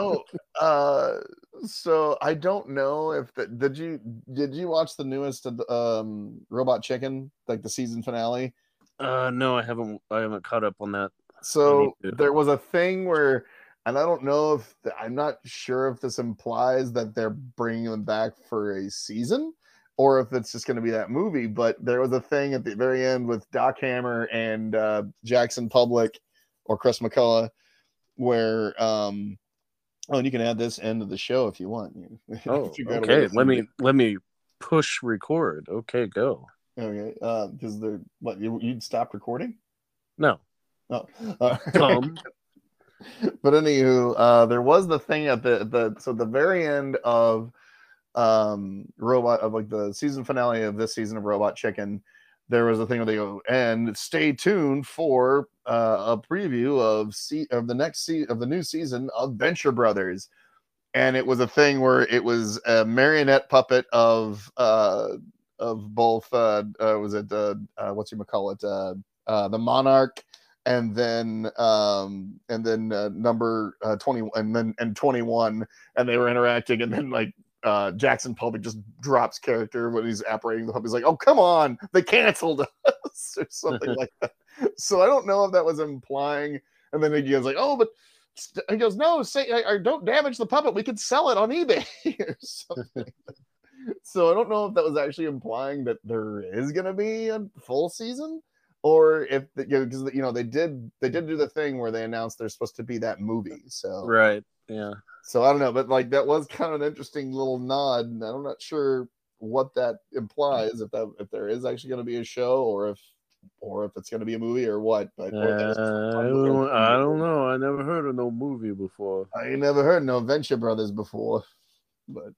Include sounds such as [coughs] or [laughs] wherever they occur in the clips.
oh, uh, so I don't know if the, did you did you watch the newest of the, um Robot Chicken like the season finale? Uh, no, I haven't. I haven't caught up on that. So there was a thing where, and I don't know if I'm not sure if this implies that they're bringing them back for a season or if it's just going to be that movie. But there was a thing at the very end with Doc Hammer and uh, Jackson Publick or Chris McCulloch where, um, oh, and you can add this end of the show if you want. [laughs] Oh, you okay. Let me let me push record. Okay, go. Okay, because they're what you you'd stop recording. No, Oh, [laughs] uh, Tom. [laughs] but anywho, uh, there was the thing at the the so the very end of um robot of like the season finale of this season of Robot Chicken. There was a thing where they go and stay tuned for uh, a preview of se- of the next se- of the new season of Venture Brothers, and it was a thing where it was a marionette puppet of uh of both uh, uh was it uh, uh what's you call it the Monarch and then um and then uh, number uh 20 and then and 21 and they were interacting and then like uh jackson publick just drops character when he's apparating the puppet he's like oh come on they canceled [laughs] us or something like that. So i don't know if that was implying and then he goes like oh but he goes no say or don't damage the puppet we could sell it on ebay. [laughs] Or something. So i don't know if that was actually implying that there is going to be a full season or if the, you know because you know they did they did do the thing where they announced there's supposed to be that movie so right. Yeah. so i don't know but like that was kind of an interesting little nod and i'm not sure what that implies if that if there is actually going to be a show or if or if it's going to be a movie or what but Uh, that's just a I fun little don't, I don't know. I never heard of no movie before. i ain't never heard no venture brothers before but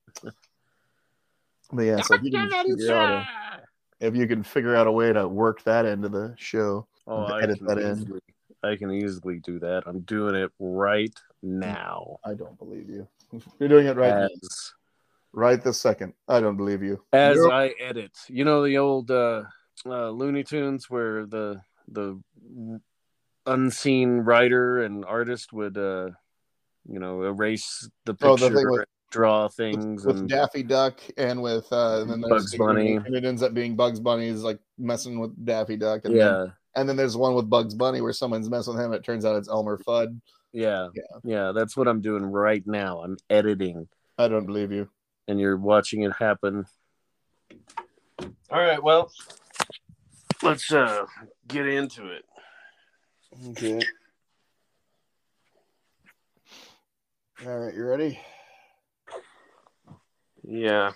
but yeah so if you can figure out a, if you can figure out a way to work that into the show Oh, I edit can, that in. I can easily do that. I'm doing it right now. i don't believe you you're doing it right now. As, right this second i don't believe you as You're- I edit. You know the old uh, uh, Looney Tunes where the the unseen writer and artist would uh, you know erase the Oh, the picture, thing with- draw things, with and Daffy Duck and with uh and then Bugs Bunny. and it ends up being Bugs Bunny's like messing with Daffy Duck and yeah, then, and then there's one with Bugs Bunny where someone's messing with him it turns out it's Elmer Fudd yeah, Yeah. yeah. That's what I'm doing right now. I'm editing, I don't believe you and you're watching it happen. All right, well, let's uh get into it. okay all right you ready Yeah.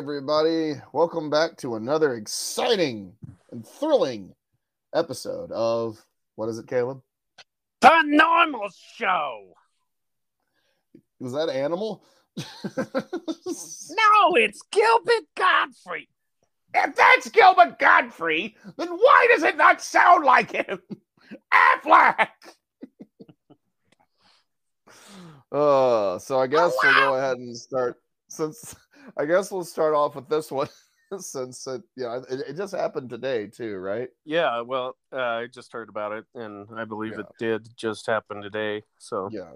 Everybody welcome back to another exciting and thrilling episode of what is it Caleb The normal show. was that animal No, it's Gilbert Gottfried. If that's Gilbert Gottfried, then why does it not sound like him? Affleck! uh, so I guess we'll go ahead and start since I guess we'll start off with this one [laughs] since it yeah it, it just happened today too, right? Yeah, well, uh, I just heard about it, and I believe Yeah. it did just happen today. So, Yeah.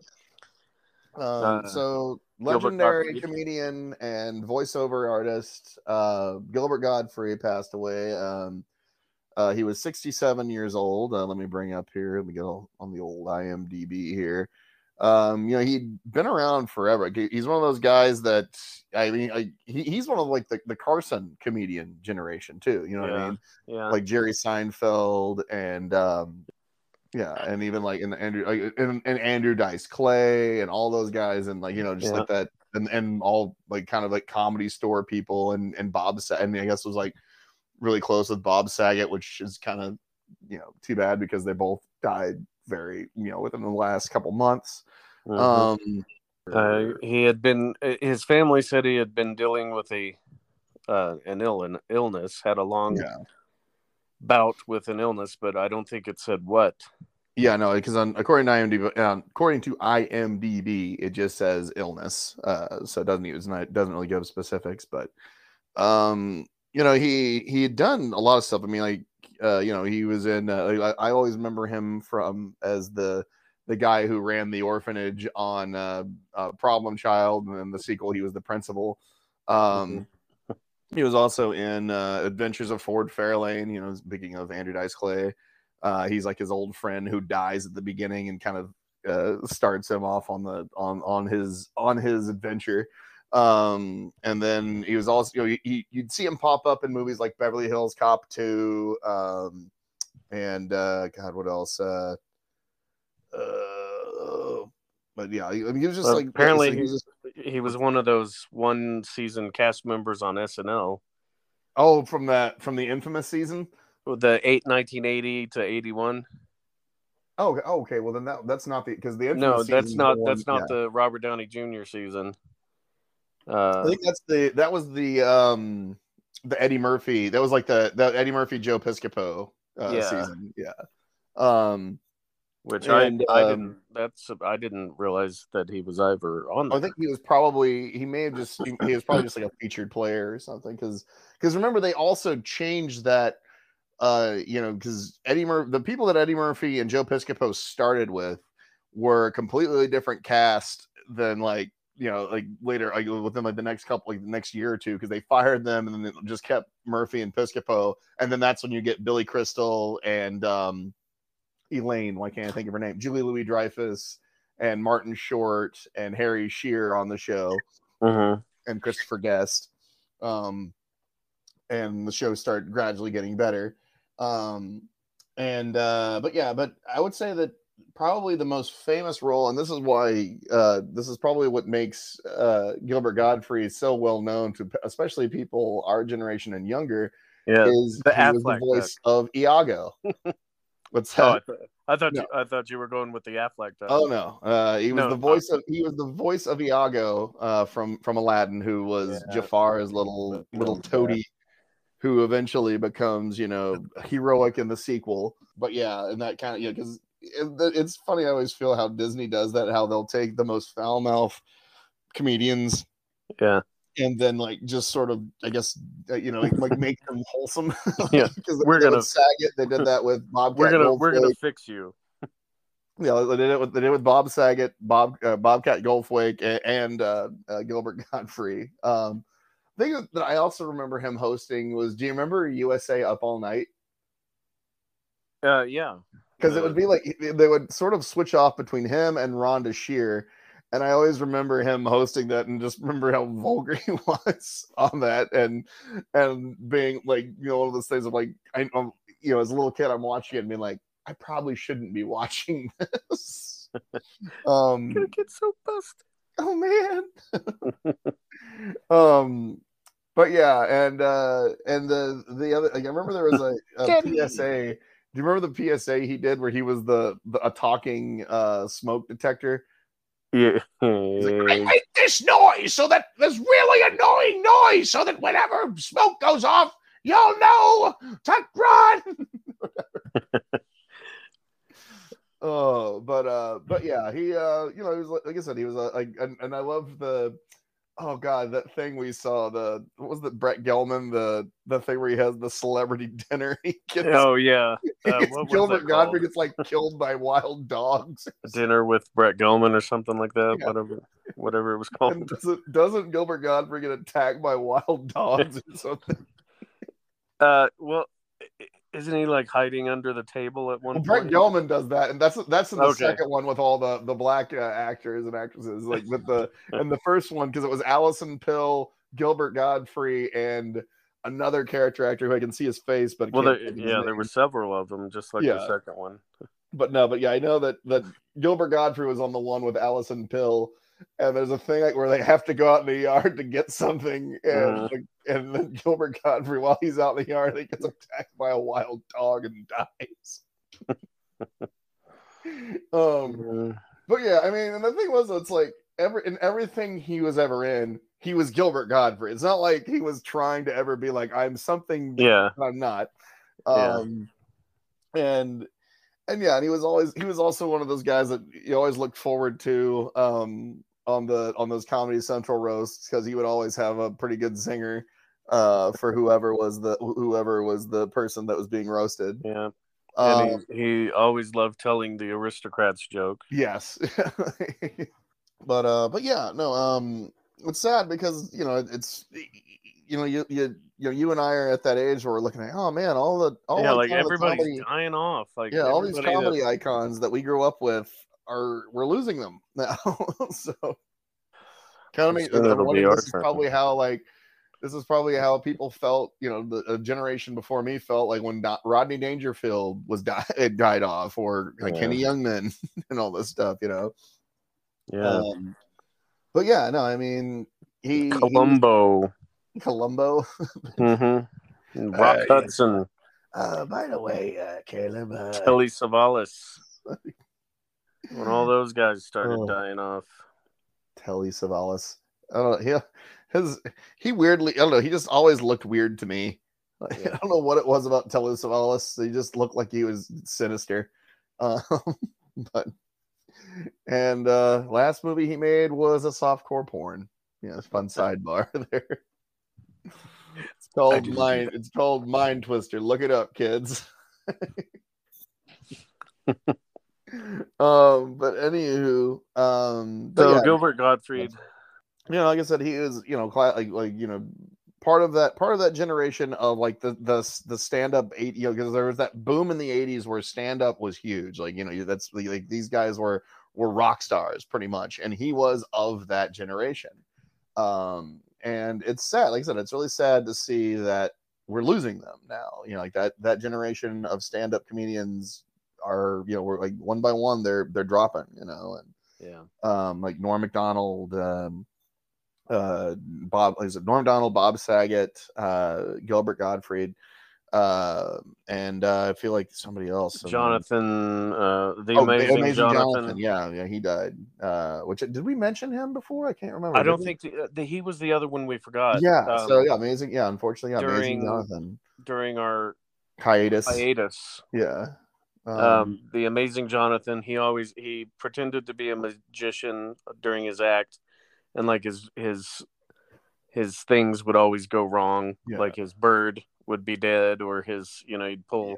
Um, Uh, so legendary comedian and voiceover artist uh, Gilbert Gottfried passed away. Um, uh, he was 67 years old. Uh, let me bring up here. Let me get on the old IMDb here. Um, you know, he'd been around forever. He's one of those guys that I mean, I, he, he's one of like the, the Carson comedian generation too. You know yeah. what I mean? Yeah. Like Jerry Seinfeld and um, yeah, and even like in the Andrew like, and, and Andrew Dice Clay and all those guys and like you know just Yeah. like that and and all like kind of like comedy store people and and Bob and I guess was like really close with Bob Saget, which is kind of you know too bad because they both died very you know within the last couple months. Mhm. Um, Uh, he had been. His family said he had been dealing with a uh, an ill an illness. Had a long yeah, bout with an illness, but I don't think it said what. yeah, no, because on according to IMDb, uh, according to IMDb, it just says illness, uh, so it doesn't use it doesn't really give specifics, but um, you know, he he had done a lot of stuff. I mean, like uh, you know, he was in. Uh, I, I always remember him from as the the guy who ran the orphanage on uh, uh, Problem Child, and then the sequel, he was the principal. Um, he was also in uh, Adventures of Ford Fairlane. You know, speaking of Andrew Dice Clay, uh, he's like his old friend who dies at the beginning and kind of uh, starts him off on the on on his on his adventure. Um, and then he was also you know he, you'd see him pop up in movies like Beverly Hills Cop 2, um, and uh, God, what else? Uh, uh, but yeah, he, I mean, he was just Well, like apparently he was just, He was one of those one season cast members on SNL. oh from that from the infamous season. The eight 1980 to 81. Oh, okay. oh, okay. Well, then that that's not the because the infamous No, that's not that's not yeah. the Robert Downey Jr. season. I Uh, think that's the that was the um the Eddie Murphy. That was like the the Eddie Murphy Joe Piscopo uh, Yeah. season. Yeah. Um, which and, I I um, didn't that's I didn't realize that he was ever on. I think he was probably he may have just he, he was probably just like a featured player or something because because remember they also changed that uh you know because Eddie Murphy the people that Eddie Murphy and Joe Piscopo started with were a completely different cast than like you know like later like within like the next couple like the next year or two because they fired them and then it just kept Murphy and Piscopo and then that's when you get Billy Crystal and um Elaine why can't I think of her name Julie Louis Dreyfus and Martin Short and Harry Shearer on the show Mhm. and Christopher Guest. Um, and the show started gradually getting better. Um, and uh, but yeah, but I would say that probably the most famous role, and this is why uh, this is probably what makes uh, Gilbert Gottfried so well known to especially people our generation and younger, Yeah. is the he was the voice of Iago. [laughs] What's Oh, I, that? th- I thought No. you, I thought you were going with the Affleck. Time. Oh no, uh, he was No, the voice of he was the voice of Iago uh, from from Aladdin, who was Yeah. Jafar's little Yeah. little toady, who eventually becomes you know heroic in the sequel. But yeah, and that kind of yeah, because it, it's funny. I always feel how Disney does that. How they'll take the most foul mouth comedians Yeah. and then like just sort of I guess uh, you know like, like make them [laughs] wholesome. [laughs] Yeah, [laughs] because we're gonna- with Saget. They did that with Bob. We're gonna we're gonna fix you. Yeah, they did it with they did it with Bob Saget, Bob uh, Bobcat Goldthwait, and, and uh, uh, Gilbert Gottfried. Um, thing that I also remember him hosting was, do you remember USA Up All Night? Uh, yeah. Because it would be like they would sort of switch off between him and Rhonda Shear, and I always remember him hosting that, and just remember how vulgar [laughs] he was on that, and and being like, you know, one of those things of like, I, um, you know, as a little kid, I'm watching it and being like, I probably shouldn't be watching [laughs] this. um, Gonna get so busted. oh man um but yeah and uh and the the other like i remember there was a, a psa do you remember the psa he did where he was the, the a talking uh smoke detector? Yeah. He's like, I make this noise so that this really annoying noise so that whenever smoke goes off you'll know. To run. [laughs] Oh but uh but yeah he uh you know he was like, like i said he was uh, like and, and i love the oh god that thing we saw the what was it brett gelman the the thing where he has the celebrity [laughs] dinner he gets, oh yeah. [laughs] Uh, gilbert gottfried gets like killed by wild dogs Dinner with Brett Gelman or something like that. Yeah. Whatever whatever it was [laughs] and called. doesn't, doesn't gilbert gottfried get attacked by wild dogs or something Uh, well, isn't he like hiding under the table at one Well, Brett? Gelman does that, and that's that's in the Okay. second one with all the the black uh, actors and actresses. Like with the [laughs] and the first one because it was Allison Pill, Gilbert Gottfried, and another character actor who I can see his face, but well, there, think of his yeah, there were several of them, just like the second one. but no, but yeah, I know that that Gilbert Gottfried was on the one with Allison Pill, and there's a thing like where they have to go out in the yard to get something, and Mhm. and then Gilbert Gottfried, while he's out in the yard, he gets attacked by a wild dog and dies. [laughs] um, but yeah, I mean, and the thing was, it's like every in everything he was ever in, he was Gilbert Gottfried. It's not like he was trying to ever be like I'm something Yeah, I'm not. Yeah. Um and and yeah, and he was always he was also one of those guys that you always looked forward to um on the on those Comedy Central roasts because he would always have a pretty good singer uh for whoever was the whoever was the person that was being roasted. yeah. Um, And he, he always loved telling the aristocrats joke. yes. [laughs] but uh but yeah, no, um it's sad because you know it's you know you you you know you and I are at that age where we're looking at oh man all the all yeah, the- like all everybody's comedy- dying off. Like yeah, all these everybody that- comedy icons that we grew up with are we're losing them [laughs] now. so kind of Soon me. I'm it'll be wondering our this is probably how like this is probably how people felt. You know, the a generation before me felt like when Do- Rodney Dangerfield was di- [laughs] died off, or like Yeah. Henny Youngman [laughs] and all this stuff. You know. Yeah, Um, but yeah, no, I mean he he- Columbo, Columbo. mm-hmm. Rock yeah. Hudson, Uh, by the way, uh, Caleb. Uh, Telly Savalas. [laughs] when all those guys started Oh. dying off. Telly Savalas. I don't know. He, his, he weirdly, I don't know. He just always looked weird to me. Like, Yeah. I don't know what it was about Telly Savalas. He just looked like he was sinister. Um, [laughs] but and uh last movie he made was a softcore porn. Yeah, fun sidebar [laughs] there. It's called Mind. It's called Mind Twister. Look it up, kids. [laughs] um, but anywho, um, but So yeah, Gilbert Gottfried, you know, like I said, he is, you know, cla- like like you know, part of that part of that generation of like the the the stand up eight, you know, because there was that boom in the '80s where stand up was huge. Like you know, that's like these guys were were rock stars pretty much, and he was of that generation. Um, and it's sad, like I said, it's really sad to see that we're losing them now. You know, like that that generation of stand up comedians are, you know, we're like one by one they're they're dropping. You know, and yeah, um, like Norm Macdonald, um, uh, Bob, is it Norm Donald, Bob Saget, uh, Gilbert Gottfried, uh, and uh, I feel like somebody else, Johnathan, uh, the oh, amazing, Johnathan. Yeah, yeah, he died. Uh, which did we mention him before? I can't remember. I don't think the, the, he was the other one we forgot. Yeah. um, so yeah, amazing. Yeah, unfortunately, yeah, amazing during- Johnathan during our hiatus. hiatus. Yeah. Um, um, the amazing Johnathan. He always he pretended to be a magician during his act, and like his his his things would always go wrong. Yeah. Like his bird would be dead, or his you know he'd pull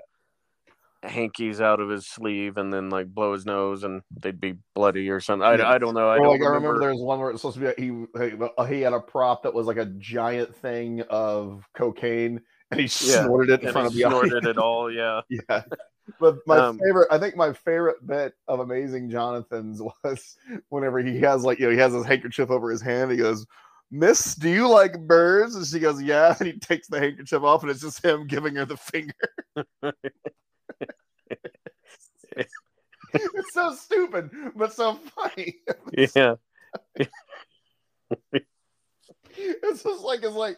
hankies out of his sleeve and then like blow his nose and they'd be bloody or something. I, Yeah. I don't know. I don't like I remember remember. there was one where it's supposed to be he he had a prop that was like a giant thing of cocaine and he Yeah, snorted it in and front of he the snorted audience. it all. Yeah, [laughs] Yeah. But my Um, favorite, I think my favorite bit of Amazing Johnathan's [laughs] was whenever he has like, you know, he has his handkerchief over his hand. He goes, Miss, do you like birds? And she goes, Yeah. [laughs] And he takes the handkerchief off and it's just him giving her the finger. it's [laughs] so stupid, but so funny. yeah. [laughs] It's just like, it's like,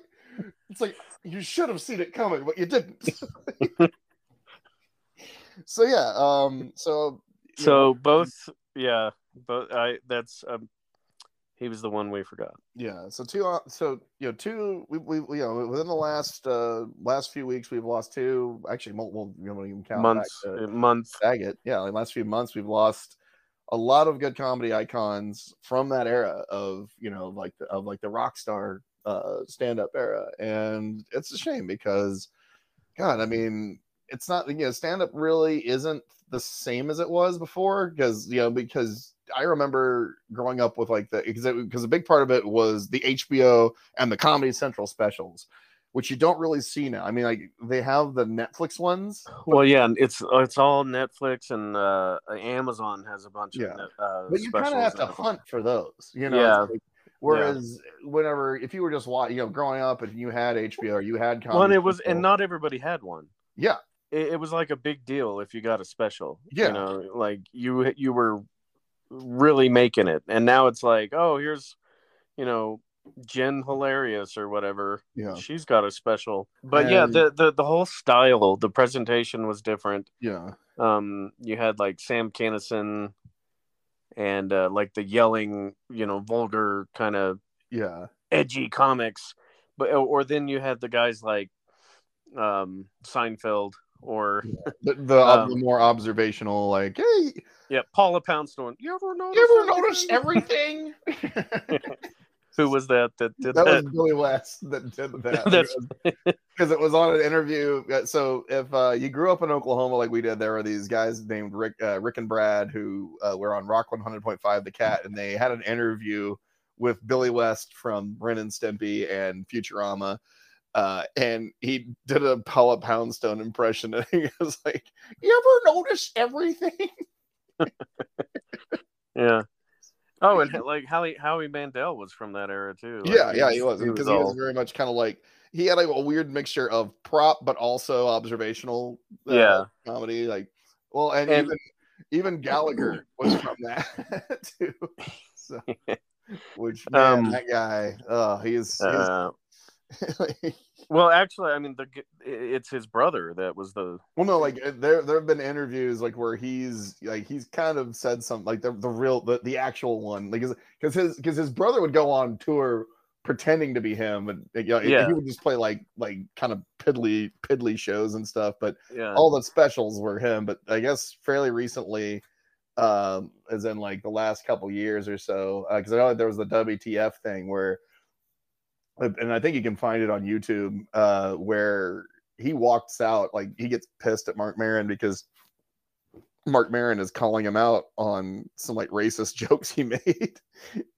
it's like, you should have seen it coming, but you didn't. so, yeah. Um, so, So know, both, yeah, both. I that's um, he was the one we forgot. Yeah. So two. uh, So you know, two. We, we you know within the last uh last few weeks we've lost two. Actually, multiple. You know, even count months, to uh, month. Saget. Yeah, like last few months we've lost a lot of good comedy icons from that era of you know like the, of like the rock star uh stand up era, and it's a shame because, God, I mean, it's not you know stand up really isn't the same as it was before because you know because I remember growing up with like the because because a big part of it was the HBO and the Comedy Central specials, which you don't really see now. I mean, like they have the Netflix ones. Well, yeah, and it's it's all Netflix and uh, Amazon has a bunch Yeah. of. Uh, but you kind of have to hunt for those, you know. Yeah. Like- whereas whenever if you were just watching, you know, growing up and you had HBO or you had Well, and it was, Central- and not everybody had one. yeah, It, it was like a big deal if you got a special. Yeah. you know, like you you were really making it, and now it's like, oh, here's, you know, Jen Hilarious or whatever. yeah, She's got a special, but yeah, the, the the whole style, the presentation was different. yeah, Um, you had like Sam Kinison, and uh, like the yelling, you know, vulgar kind of yeah, edgy comics, but or then you had the guys like um Seinfeld or the, the, [laughs] Um, the more observational, like, hey, yeah, Paula Poundstone. You ever notice? you ever notice everything? [laughs] Who was that that did that that? was Billy West that did that. [laughs] That's- [laughs] because it was on an interview. So if uh, you grew up in Oklahoma like we did, there were these guys named Rick, uh, Rick and Brad who uh, were on Rock 100.5 The Cat, and they had an interview with Billy West from Ren and Stimpy and Futurama. Uh, and he did a Paula Poundstone impression, and he was like, "You ever notice everything?" Yeah. [laughs] Oh, and like Howie Howie Mandel was from that era too. Like, yeah, yeah, he was because he, was very much kind of like he had like a weird mixture of prop but also observational uh, Yeah. comedy. Like, well, and, And- even even Gallagher was from [laughs] that too. So, [laughs] which man, Um, that guy, oh, he's, he's uh, [laughs] well, actually, I mean, the it's his brother that was the well, no, like uh, there there have been interviews like where he's like he's kind of said something like the the real the, the actual one like because his because his brother would go on tour pretending to be him and you know, Yeah. he would just play like like kind of piddly piddly shows and stuff but yeah all the specials were him but i guess fairly recently um as in like the last couple years or so because i know there was the wtf thing where and i think you can find it on youtube uh where he walks out like he gets pissed at mark Maron because mark Maron is calling him out on some like racist [laughs] jokes he made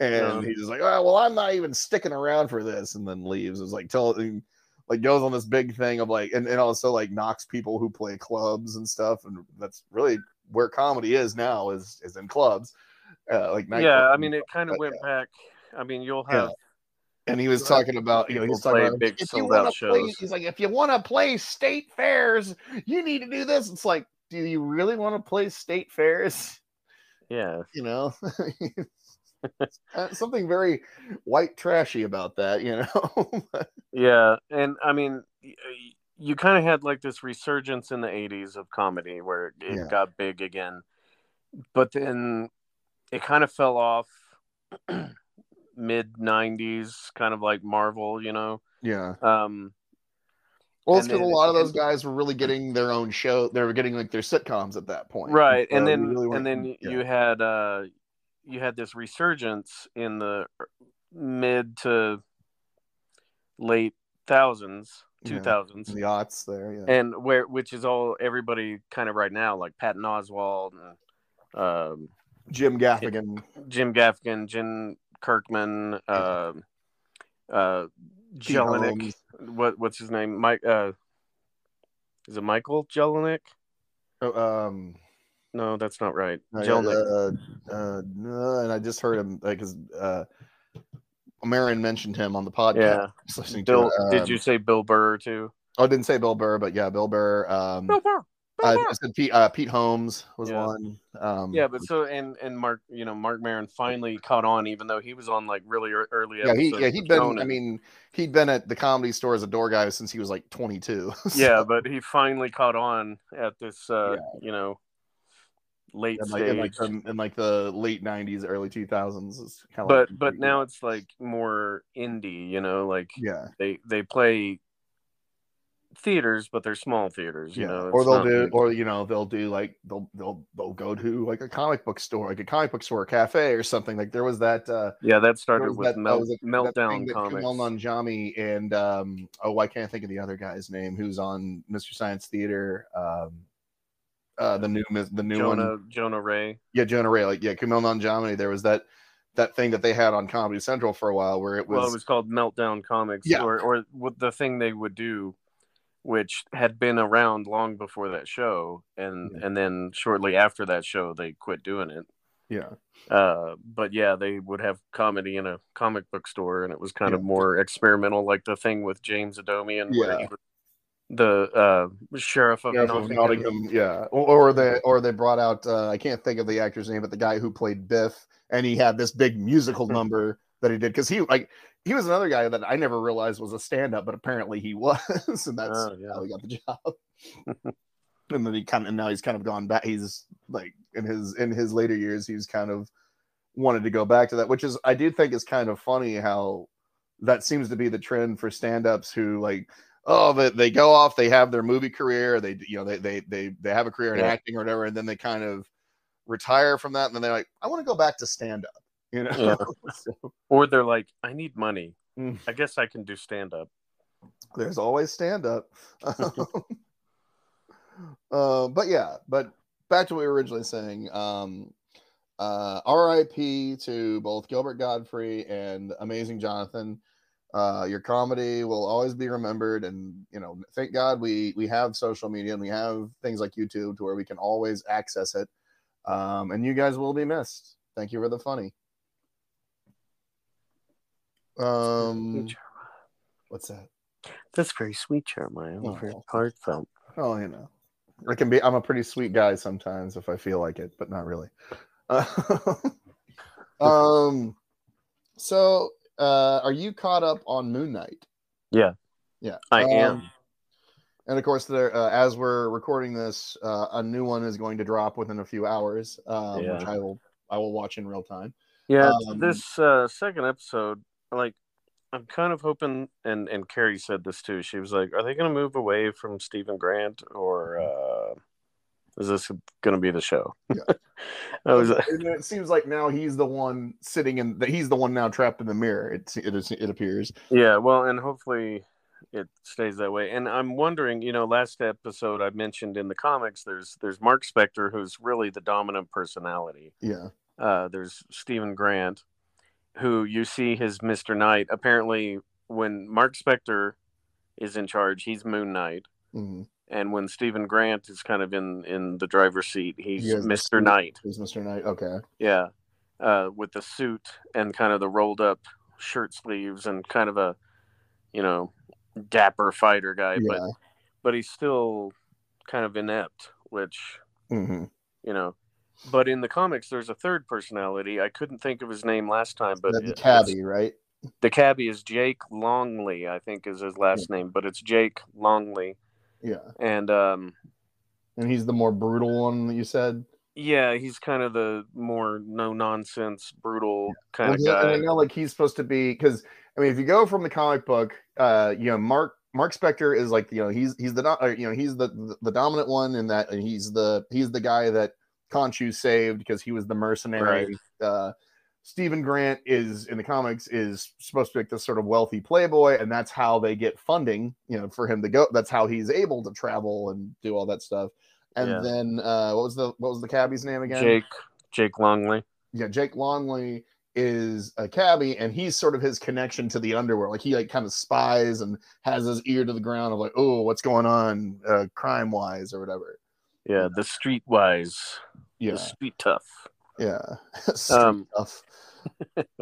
and Yeah. he's just like oh well i'm not even sticking around for this and then leaves it's like telling like goes on this big thing of like and, and also like knocks people who play clubs and stuff and that's really where comedy is now is is in clubs uh like yeah. I mean, it kind of went back. I mean, you'll Yeah. Have and he was Right. talking about you know People he's talking about big if you sold out to play shows. he's like if you want to play state fairs you need to do this it's like do you really want to play state fairs yeah. [laughs] you know [laughs] Uh, something very white trashy about that you know [laughs] Yeah, and I mean, y- y- you kind of had like this resurgence in the '80s of comedy where it Yeah. got big again, but then it kind of fell off [clears throat] mid '90s, kind of like Marvel, you know. yeah Um, well it's because a lot of those guys were really getting their own show they were getting like their sitcoms at that point right, So and then really and then yeah. you had uh, you had this resurgence in the mid to late thousands, Yeah. two thousands. the aughts there yeah and where which is all everybody kind of right now like patton oswalt and um, jim gaffigan jim gaffigan jim kirkman uh, uh, Pete jelinek what what's his name? Mike uh, is it michael jelinek? Oh, um no that's not right. Uh, jelinek. uh, uh, no, and I just heard him because uh, Maron mentioned him on the podcast. yeah. I listening to bill it. did Um, you say bill burr too? Oh, I didn't say Bill Burr, but yeah, Bill Burr. Um, bill burr Bill I, Burr. I said Pete, uh, Pete Holmes was Yeah. one. Um, yeah but so and and mark you know mark Maron finally caught on even though he was on like really early yeah, he yeah he'd been. I mean, he'd been at the comedy store as a door guy since he was like 22. [laughs] So, yeah, but he finally caught on at this, uh, Yeah. you know, late in like, stage. in like the in like the late 90s, early 2000s. It's kind of but but now it's like more indie, you know, like yeah, they they play theaters, but they're small theaters, you yeah. know. or they'll do, big. or you know, they'll do like they'll they'll they'll go to like a comic book store, like a comic book store, cafe, or something. Like there was that. uh yeah, that started with that- melt, a- that thing meltdown that comics. Kumail Nanjiani and um, oh, I can't think of the other guy's name who's on Mystery Science Theater. Um, uh, the new the new Jonah one, Jonah Ray. yeah, Jonah Ray. Like yeah, Kumail Nanjiani. There was that that thing that they had on Comedy Central for a while, where it was, well, it was called Meltdown Comics, Yeah. or or what the thing they would do, which had been around long before that show, and Yeah. and then shortly after that show, they quit doing it. yeah, Uh, but yeah, they would have comedy in a comic book store, and it was kind of more experimental, like the thing with James Adomian, Yeah. the uh, sheriff of Yeah, Nottingham. Nottingham, yeah, or, or they or they brought out uh, I can't think of the actor's name, but the guy who played Biff, and he had this big musical Hmm. number that he did because he like he was another guy that I never realized was a stand up, but apparently he [laughs] was, and that's Oh, yeah. how he got the job. [laughs] and then he kind of and now he's kind of gone back. He's like in his in his later years, he's kind of wanted to go back to that, which is I do think is kind of funny how that seems to be the trend for stand-ups who like oh they, they go off they have their movie career they you know they they they, they have a career in Yeah. acting or whatever and then they kind of retire from that and then they're like i want to go back to stand-up you know Yeah. [laughs] so Or they're like, I need money. Mm. I guess I can do stand up. there's always stand-up uh, [laughs] [laughs] but yeah but back to what we were originally saying um uh rip to both gilbert gottfried and amazing johnathan uh your comedy will always be remembered and you know thank god we we have social media and we have things like youtube to where we can always access it um and you guys will be missed thank you for the funny um what's that That's very sweet, Jeremiah. Oh. Very heartfelt. Oh, you know, I can be. I'm a pretty sweet guy sometimes if I feel like it, but not really. [laughs] um, so uh, are you caught up on Moon Knight? Yeah. Yeah, I Um, am. And of course, there, uh, as we're recording this, uh, a new one is going to drop within a few hours, um, which I will I will watch in real time. Yeah, um, this uh, second episode, like, I'm kind of hoping, and and Carrie said this too. She was like, "Are they going to move away from Steven Grant, or uh, is this going to be the show?" Yeah. [laughs] I was, it seems like now he's the one sitting in that he's the one now trapped in the mirror. It it, is, it appears. yeah. Well, and hopefully it stays that way. And I'm wondering, you know, last episode I mentioned in the comics, there's there's Mark Spector, who's really the dominant personality. Yeah. uh, there's Steven Grant, who you see his Mr. Knight. Apparently, when Mark Spector is in charge, he's Moon Knight, Mhm. and when Steven Grant is kind of in in the driver's seat, he's He Mr. Knight. He's Mr. Knight. Okay. Yeah, uh, with the suit and kind of the rolled up shirt sleeves and kind of a, you know, dapper fighter guy, but Yeah. but he's still kind of inept, which hmm you know. But in the comics, there's a third personality. I couldn't think of his name last time, but the cabbie, right? the cabbie is Jake Longley, I think is his last name, but it's Jake Longley, Yeah. and um, And he's the more brutal one that you said. yeah, he's kind of the more no nonsense, brutal kind Well, of he- and I guy. know like he's supposed to be because I mean if you go from the comic book, uh, you know Mark Mark Spector is like you know he's he's the you know he's the, the the dominant one in that and he's the he's the guy that Khonshu saved because he was the mercenary. Uh, Steven Grant is in the comics is supposed to be like this sort of wealthy playboy, and that's how they get funding, you know, for him to go. That's how he's able to travel and do all that stuff. And Yeah. then uh, what was the what was the cabbie's name again? Jake Jake Longley. yeah, Jake Longley is a cabbie, and he's sort of his connection to the underworld. Like he like kind of spies and has his ear to the ground of like, oh, what's going on, uh, crime wise or whatever. Yeah, the streetwise, Yeah, the street tough. yeah. [laughs] Street Um, tough.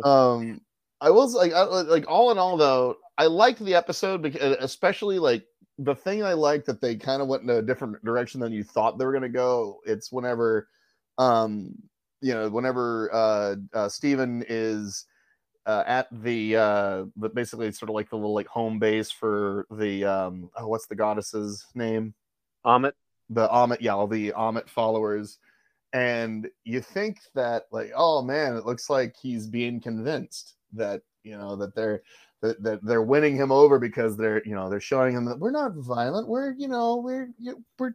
um, I was like, I, like all in all though, I liked the episode because especially like the thing I liked that they kind of went in a different direction than you thought they were gonna go. It's whenever, um, you know, whenever uh, uh Steven is uh, at the uh, but basically it's sort of like the little like home base for the um, oh, what's the goddess's name? Ammit. The Ammit, yeah, all the Ammit followers, and you think that like, oh man, it looks like he's being convinced that you know that they're that, that they're winning him over because they're you know they're showing him that we're not violent, we're you know we're you- we're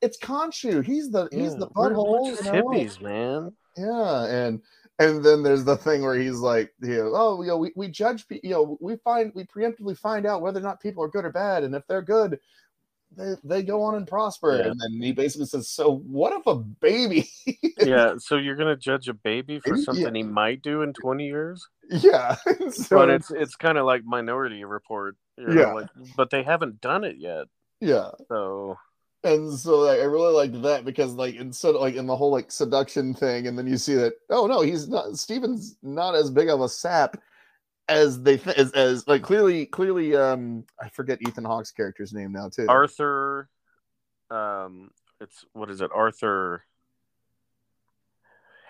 it's Khonshu, he's the he's the we're butthole, hippies, man. Yeah, and and then there's the thing where he's like, you know, oh, you know, we, we judge, you know, we find we preemptively find out whether or not people are good or bad, and if they're good, they, they go on and prosper. Yeah. And then he basically says, So what if a baby? [laughs] yeah. So you're gonna judge a baby for Yeah. something he might do in 20 years? yeah. [laughs] so, but it's it's kind of like Minority Report. you know, Yeah. like- but they haven't done it yet. yeah. So And so like, I really liked that because like instead of like in the whole like seduction thing, and then you see that oh no, he's not Steven's not as big of a sap as they th- as, as like clearly clearly um I forget Ethan Hawke's character's name now too. Arthur, um, it's what is it? Arthur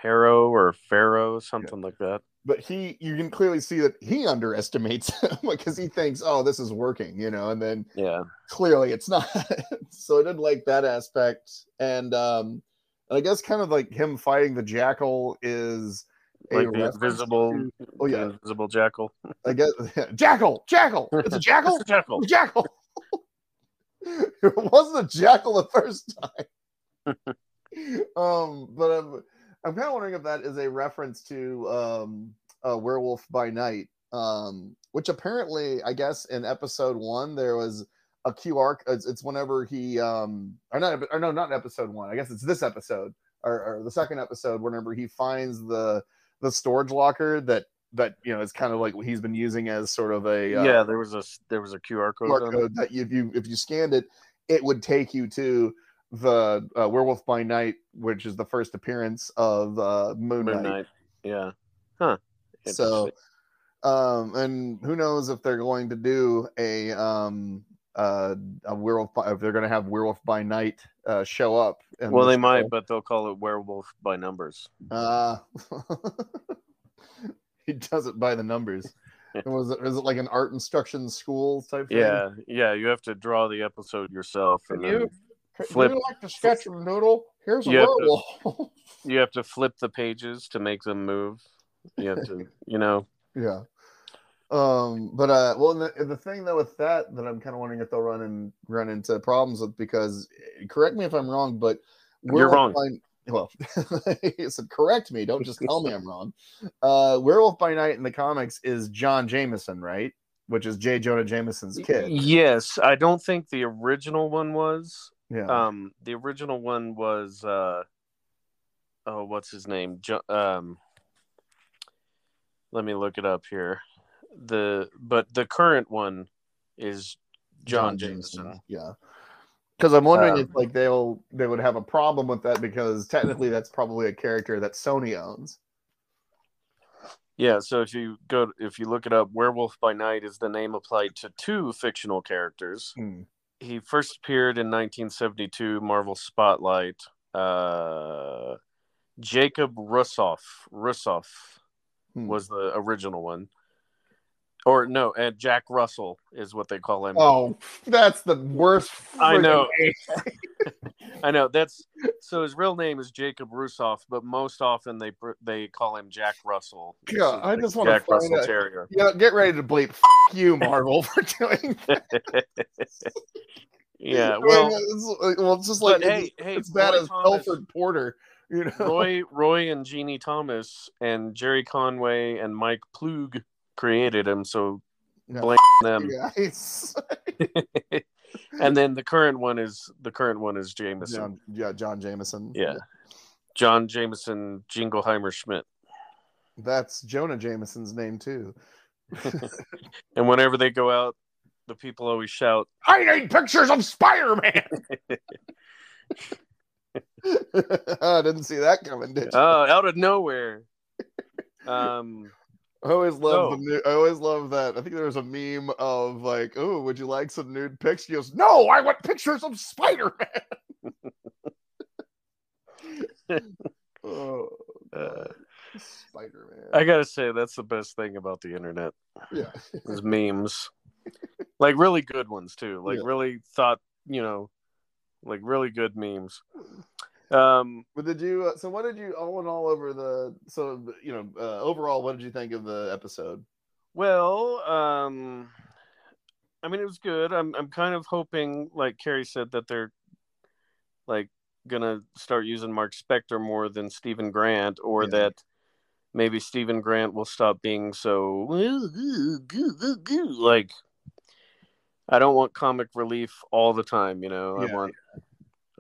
Harrow or Pharaoh, something like that. but he you can clearly see that he underestimates [laughs] him because he thinks oh this is working you know and then Yeah. clearly it's not [laughs] so i didn't like that aspect and um and i guess kind of like him fighting the jackal is Like the invisible, to- oh yeah invisible jackal. i guess [laughs] jackal jackal it's a [laughs] jackal It's a jackal. jackal [laughs] it wasn't a jackal the first time um but i'm i'm kind of wondering if that is a reference to um uh werewolf by night um which apparently i guess in episode one there was a qr it's, it's whenever he um or not or no not in episode one i guess it's this episode or, or the second episode whenever he finds the the storage locker that that you know is kind of like he's been using as sort of a uh, yeah, there was a there was a QR code. QR code that if you if you scanned it, it would take you to the uh, Werewolf by Night, which is the first appearance of uh, Moon, Moon Knight. Knight. Yeah. Huh. So, um, and who knows if they're going to do a um uh a werewolf by, if they're going to have Werewolf by Night uh, show up. well, the they might, but they'll call it Werewolf by Numbers. Uh, [laughs] he does it by the numbers. [laughs] Was it, is it like an art instruction school type thing? Yeah, yeah. You have to draw the episode yourself, and you, flip- you like to sketch and noodle? Here's a You have to- werewolf. [laughs] you have to flip the pages to make them move. You have to, you know. yeah. Um, but uh, well, the, the thing though with that that I'm kind of wondering if they'll run and run into problems with because correct me if I'm wrong, but You're wrong. By, well, [laughs] he said correct me. Don't just tell me [laughs] I'm wrong. Uh, Werewolf by Night in the comics is John Jameson, right? Which is J. Jonah Jameson's kid. Yes, I don't think the original one was. Yeah. Um, the original one was. uh Oh, what's his name? Jo- um, let me look it up here. The but the current one is John, Jameson. Yeah. Because I'm wondering Um, if like they'll they would have a problem with that because technically that's probably a character that Sony owns. Yeah, so if you go if you look it up, Werewolf by Night is the name applied to two fictional characters. Hmm. He first appeared in 1972 Marvel Spotlight. Uh, Jacob Russoff Russoff Hmm. was the original one, or no, and Jack Russell is what they call him. Oh, that's the worst. I know. [laughs] I know that's so. His real name is Jacob Russoff, but most often they they call him Jack Russell. Yeah, I just wanna Jack find Russell out- Terrier. Yeah, get ready to bleep. F- you, Marvel, for doing. [laughs] yeah, well, it's, well, it's just like hey, it's, hey, it's bad as Thomas- Telford Porter. You know, Roy, Roy, and Jeannie Thomas and Gerry Conway and Mike Ploog created him, so Yeah. blame [laughs] them. [laughs] And then the current one is the current one is Jameson, John, yeah, John Jameson. yeah, John Jameson Jingleheimer Schmidt. that's Jonah Jameson's name too. [laughs] And whenever they go out, the people always shout, I need pictures of Spider Man. I didn't see that coming, did you? "Oh, out of nowhere." Um, I always love No. the new, I always love that. I think there was a meme of like, "Oh, would you like some nude pics?" He goes, "No, I want pictures of Spider Man." [laughs] oh, [laughs] uh, Spider Man. I gotta say that's the best thing about the internet yeah, is memes, like really good ones too. Like Yeah. really thought, you know, like really good memes. Um, but did you? Uh, so, what did you all in all over the? So, you know, uh, overall, what did you think of the episode? well, um, I mean, it was good. I'm I'm kind of hoping, like Carrie said, that they're like gonna start using Mark Spector more than Steven Grant, or Yeah. that maybe Steven Grant will stop being so like. I don't want comic relief all the time. You know, Yeah, I want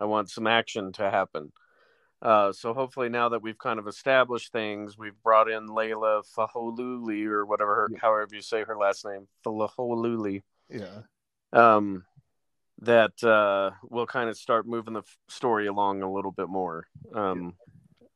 I want some action to happen. Uh, so hopefully now that we've kind of established things, we've brought in Layla Faholuli or whatever, her, Yeah. however you say her last name, Faholuli. yeah. Um, that uh, we'll kind of start moving the f- story along a little bit more. Um,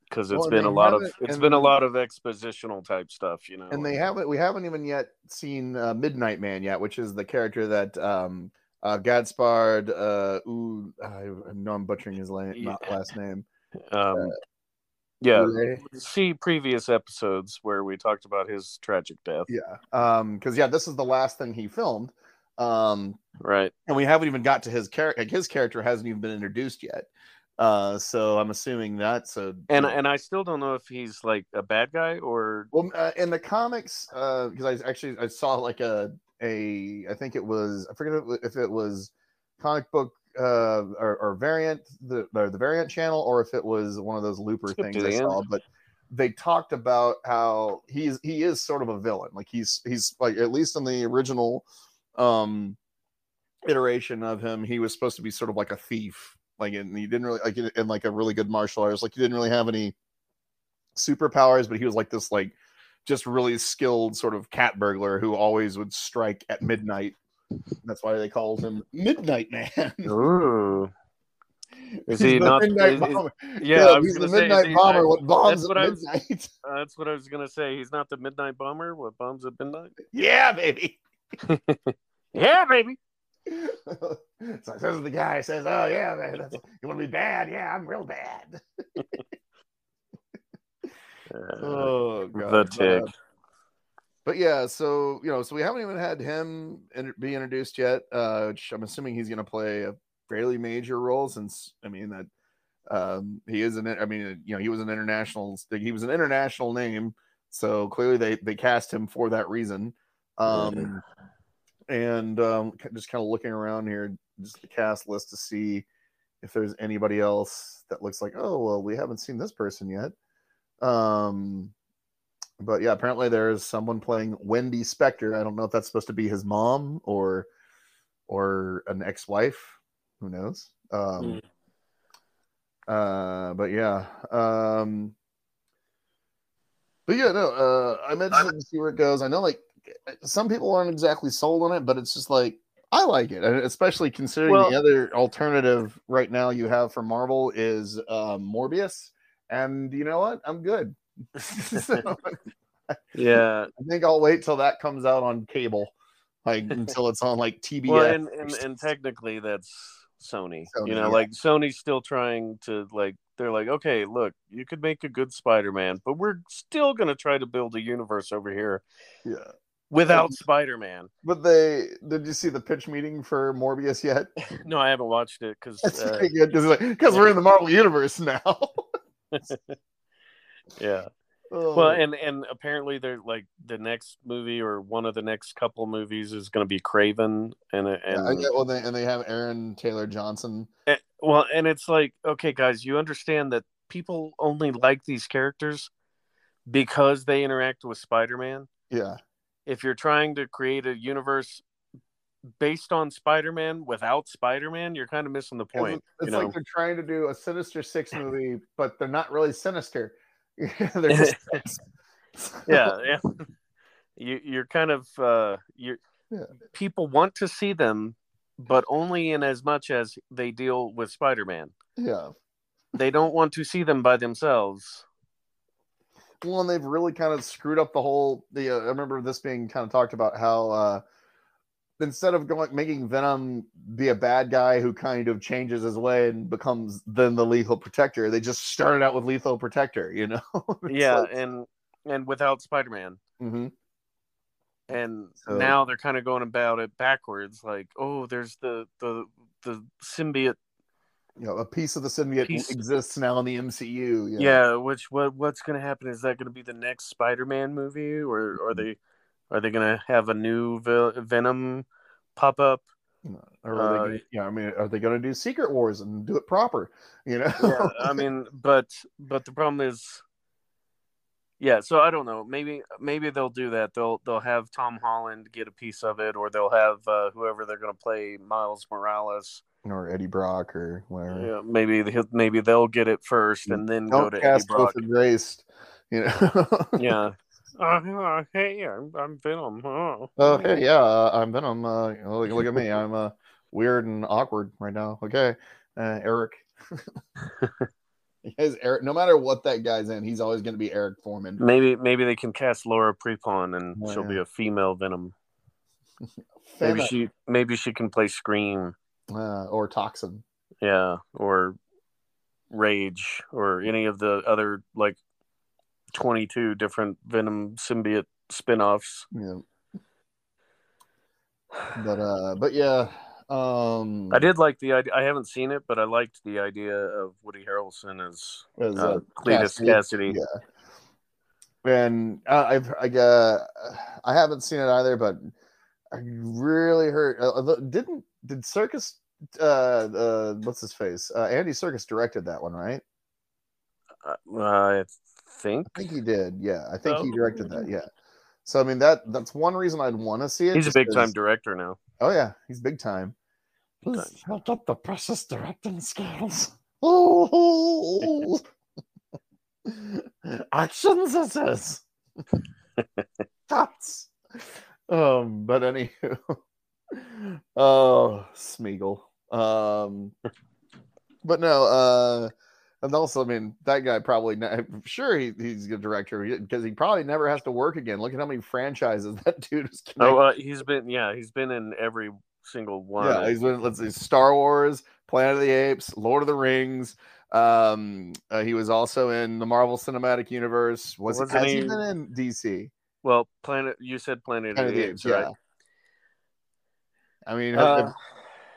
because it's Well, been a lot of it's been a lot of expositional type stuff, you know. and they haven't we haven't even yet seen uh, midnight man yet which is the character that um uh gadspard uh ooh, i know i'm butchering his la- Yeah. not last name um, yeah, Ouray? see previous episodes where we talked about his tragic death. yeah um because yeah this is the last thing he filmed um Right. and we haven't even got to his character like his character hasn't even been introduced yet uh so i'm assuming that's a And and I still don't know if he's like a bad guy or Well, uh, in the comics, because I actually I saw like a a I think it was I forget if it wa- if it was comic book uh or, or variant the or the variant channel or if it was one of those looper things I saw, but they talked about how he's he is sort of a villain. Like he's he's like at least in the original um iteration of him, he was supposed to be sort of like a thief. Like and he didn't really like in, in like a really good martial artist. Like he didn't really have any superpowers, but he was like this like just really skilled sort of cat burglar who always would strike at midnight. That's why they called him Midnight Man. [laughs] Ooh. Is He's he not- midnight is- is- Yeah, Yeah, he's the say, midnight he- bomber. I- what bombs that's what at I midnight? [laughs] uh, that's what I was gonna say. He's not the midnight bomber. What bombs at midnight? yeah, baby. [laughs] Yeah, baby. so this is the guy says, "Oh yeah, man, that's, you want to be bad? Yeah, I'm real bad." Uh, Oh the god, but, tick. uh, but yeah, so you know, so we haven't even had him in, be introduced yet. Uh, which I'm assuming he's going to play a fairly major role, since I mean that um, he is an. I mean, you know, he was an international. He was an international name, so clearly they they cast him for that reason. Um, and um, just kind of looking around here, just the cast list to see if there's anybody else that looks like, oh well, we haven't seen this person yet. Um, but yeah, apparently there's someone playing Wendy Spector. I don't know if that's supposed to be his mom or or an ex-wife. Who knows? Um, uh, but yeah. Um, but yeah, no. Uh, I'm interested to see where it goes. I know, like, some people aren't exactly sold on it, but it's just like I like it, and especially considering Well- the other alternative right now you have for Marvel is um, Morbius, and you know what? I'm good. [laughs] so, [laughs] Yeah. I think I'll wait till that comes out on cable, like until it's on like TBS. Well, and, and and technically that's Sony. Sony, you know, yeah. like Sony's still trying to like they're like, okay, look, you could make a good Spider-Man, but we're still gonna try to build a universe over here yeah. without Spider-Man. But they did you see the pitch meeting for Morbius yet? [laughs] No, I haven't watched it because That's uh, pretty good because we're in the Marvel universe now. [laughs] yeah. Oh, Well, and and apparently they're like the next movie or one of the next couple movies is going to be Kraven, and yeah, I and get, well, they, and they have Aaron Taylor Johnson. Eh, well, and it's like, okay, guys, you understand that people only like these characters because they interact with Spider-Man. Yeah, If you're trying to create a universe based on Spider-Man without Spider-Man, you're kind of missing the point. It's, it's you know? like they're trying to do a Sinister Six [laughs] movie, but they're not really sinister. [laughs] they're [laughs] just yeah, yeah. You, you're kind of uh, you. Yeah. People want to see them, but only in as much as they deal with Spider-Man. yeah. They don't want to see them by themselves. Well, and they've really kind of screwed up the whole. The uh, I remember this being kind of talked about how uh, instead of going making Venom be a bad guy who kind of changes his way and becomes then the lethal protector, they just started out with lethal protector. You know? [laughs] Yeah, like- and and without Spider-Man. Mhm. and So- now they're kind of going about it backwards like oh there's the the the symbiote you know, a piece of the symbiote Piece- exists now in the MCU. you know? yeah, which what what's going to happen is that going to be the next spider-man movie or are they are they going to have a new Ve- venom pop up or are they Uh, gonna, yeah, I mean, are they going to do Secret Wars and do it proper? You know? yeah [laughs] i mean but but the problem is Yeah, so I don't know. Maybe maybe they'll do that. They'll they'll have Tom Holland get a piece of it, or they'll have uh, whoever they're going to play Miles Morales or Eddie Brock or whatever. Yeah, maybe maybe they'll get it first and then go Don't to Eddie cast Brock. with Graced, you know. Yeah. [laughs] Uh, hey, I'm, I'm Venom. Oh. Oh, hey, yeah, uh, I'm Venom. Uh, look, look at me. I'm uh, weird and awkward right now. Okay, uh, Eric. [laughs] His Eric. No matter what that guy's in, he's always going to be Eric Forman. Maybe maybe they can cast Laura Prepon and Oh, she'll yeah. be a female Venom. [laughs] Maybe she maybe she can play Scream. uh, or Toxin. Yeah, or Rage or any of the other like 22 different Venom symbiote spin-offs. Yeah. But uh, but yeah. Um, I did like the idea. I haven't seen it, but I liked the idea of Woody Harrelson as as, uh, uh, Cletus Kasady. Kasady. Yeah. And uh, I've I, uh, I haven't seen it either, but I really heard. Uh, didn't did Serkis? Uh, uh, what's his face? Uh, Andy Serkis directed that one, right? Uh, I think I think he did. Yeah, I think he Oh. directed that. Yeah. So I mean that that's one reason I'd want to see it. he's a big time director now. Oh yeah, he's big time. Big He's time. up the precious directing skills. Oh, [laughs] actions it says. [laughs] Cuts. Um, but anywho, [laughs] oh Smeagol. Um, but no. Uh, and also, I mean, that guy probably. I'm [laughs] sure he, he's a good director because he probably never has to work again. Look at how many franchises [laughs] that dude is. Oh, uh, he's been yeah, he's been in every single one. Yeah, he's been let's see, Star Wars, Planet of the Apes, Lord of the Rings. Um, uh, he was also in the Marvel Cinematic Universe. Was Wasn't has he he- been in DC? well, Planet. You said Planet, Planet of the Apes, right? I mean, Uh,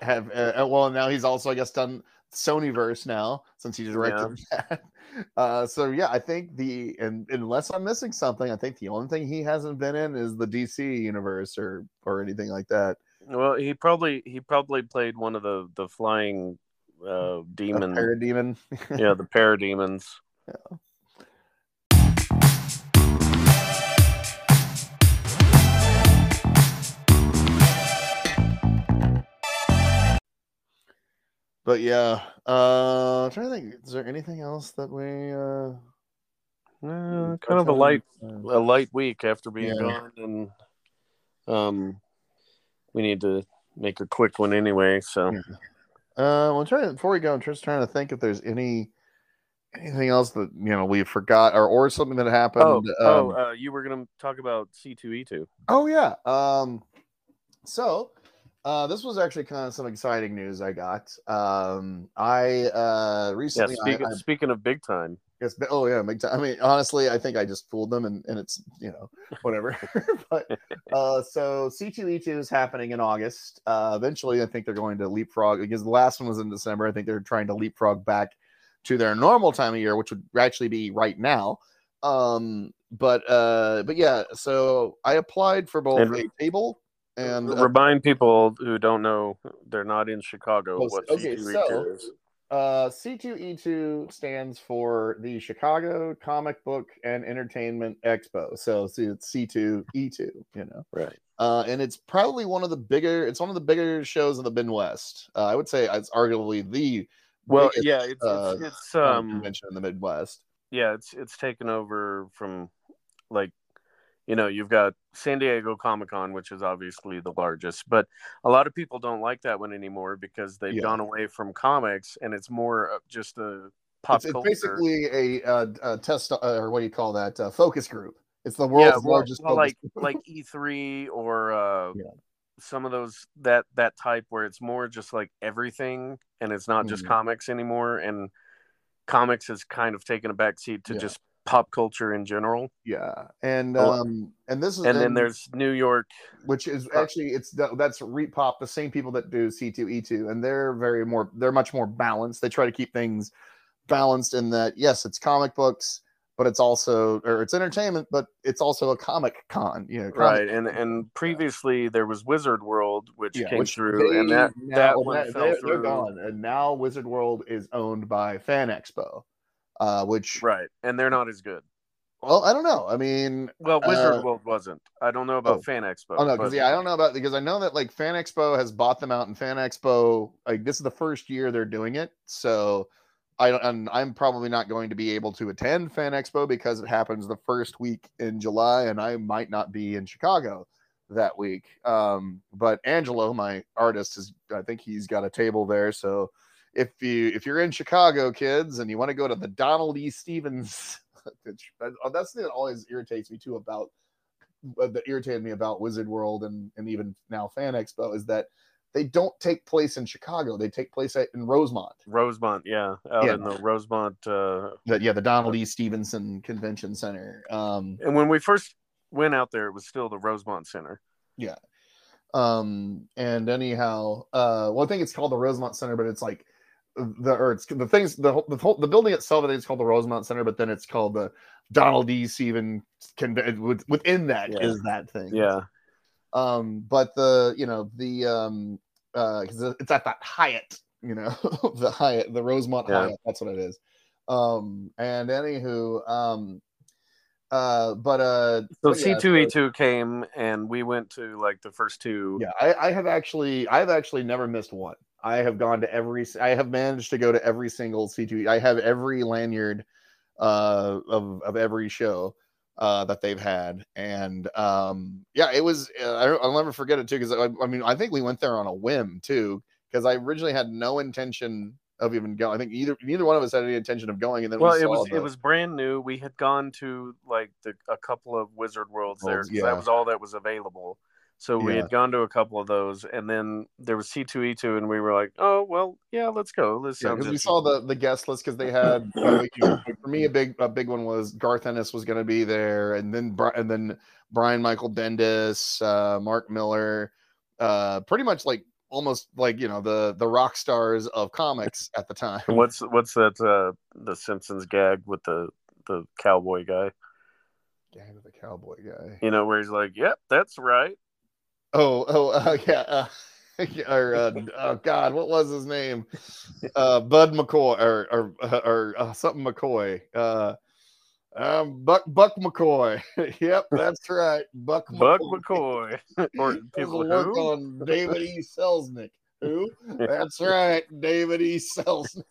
have, have uh, well now he's also I guess done Sonyverse now since he directed [laughs] that. Uh, so yeah, I think the and unless I'm missing something, I think the only thing he hasn't been in is the DC universe or or anything like that. Well, he probably he probably played one of the the flying uh, [laughs] demon. parademon. yeah, the [laughs] parademons. But yeah, uh, I'm trying to think. Is there anything else that we? Uh, Uh, kind of a light Uh, a light week after being Yeah. gone, and um, we need to make a quick one anyway. So Yeah. Uh, well, I'm trying before we go. I'm just trying to think if there's any anything else that you know we forgot or or something that happened. oh um, oh, uh, you were gonna talk about C two E two. Oh yeah. Um so uh this was actually kind of some exciting news I got. Um I uh recently I- speaking I, speaking of big time, Yes, oh yeah, big time. I mean, honestly, I think I just fooled them, and, and it's you know whatever. [laughs] but [laughs] uh, so C two E two is happening in August. Uh, eventually, I think they're going to leapfrog because the last one was in December. I think they're trying to leapfrog back to their normal time of year, which would actually be right now. Um, but uh, but yeah, so I applied for both And- a table and uh, remind people who don't know they're not in Chicago what okay, C two E so- is. Uh, C2E2 stands for the Chicago Comic Book and Entertainment Expo. So, see, it's C2E2, you know. Right. Uh, and it's probably one of the bigger, it's one of the bigger shows in the Midwest. Uh, I would say it's arguably the Well, biggest, yeah, it's uh, it's, it's um convention in the Midwest. yeah, it's it's taken over from like you know, you've got San Diego Comic Con, which is obviously the largest, but a lot of people don't like that one anymore because they've Yeah. gone away from comics and it's more just a pop It's, it's basically a, uh, uh test, uh, or what do you call that? Uh, focus group. It's the yeah, world's well, largest well, like group. like E3 or uh, Yeah. some of those that that type where it's more just like everything and it's not just Mhm. comics anymore and comics has kind of taken a backseat to Yeah. just pop culture in general. yeah. And, Oh, um, and this is, And then there's New York which is Uh, actually it's that- that's ReedPop the same people that do c2e2 and they're very more they're much more balanced they try to keep things balanced in that yes it's comic books but it's also or it's entertainment but it's also a comic con you know right and and previously there was Wizard World which yeah, came which through and that now- that one that- fell they're, through. they're gone and now wizard world is owned by fan expo uh which right and they're not as good Well, I don't know. I mean, Well, Wizard Uh, World wasn't. I don't know about oh. Fan Expo. oh no, because yeah, I don't know about because I know that like Fan Expo has bought them out, and Fan Expo like this is the first year they're doing it, so I don't. And I'm probably not going to be able to attend Fan Expo because it happens the first week in July, and I might not be in Chicago that week. Um, but Angelo, my artist, is I think he's got a table there, so if you if you're in Chicago, kids, and you want to go to the Donald E. Stephens, [laughs] which- uh, that's the thing that always irritates me too about uh, that irritated me about Wizard World and and even now Fan Expo is that they don't take place in Chicago. They take place at, in Rosemont. Rosemont, yeah, out Yeah. in the Rosemont. Uh, That yeah, the Donald E. Stevenson Convention Center. Um, and when we first went out there, it was still the Rosemont Center. Yeah. Um, and anyhow, uh, well, I think it's called the Rosemont Center, but it's like the or it's the things the whole- the whole the building itself. I think it's called the Rosemont Center, but then it's called the Donald E. Steven Convention. Within that is Yeah. that thing. Yeah, um but the you know the um uh it's at that hyatt you know [laughs] the hyatt the rosemont Yeah. hyatt that's what it is um and anywho um uh but uh so C two E two came, and we went to like the first two. yeah I, I have actually i've actually never missed one i have gone to every i have managed to go to every single c2 i have every lanyard uh of of every show uh that they've had and um yeah it was uh, I, i'll never forget it too because I, I mean i think we went there on a whim too because i originally had no intention of even going i think either neither one of us had any intention of going and then Well, we it was the- it was brand new. We had gone to like the, a couple of Wizard Worlds there Worlds, 'cause yeah. that was all that was available. So we Yeah. had gone to a couple of those, and then there was C two E two, and we were like, "Oh well, yeah, let's go." This Yeah, sounds because we saw the the guest list because they had [coughs] uh, like, you know, for me a big a big one was Garth Ennis was going to be there, and then and then Brian Michael Bendis, uh, Mark Millar, uh, pretty much like almost like you know the the rock stars of comics at the time. What's what's that? Uh, the Simpsons gag with the the cowboy guy. Gang of the cowboy guy. You know where he's like, "Yep, that's right." Oh oh uh, [laughs] yeah. Uh, [laughs] or uh, oh God, what was his name? [laughs] Uh, Bud McCoy or or or uh, something McCoy. Uh, um, Buck Buck McCoy. yep, that's right, Buck Buck McCoy. McCoy, or people work who? on David E. Selznick. Who? That's right, David E. Selznick.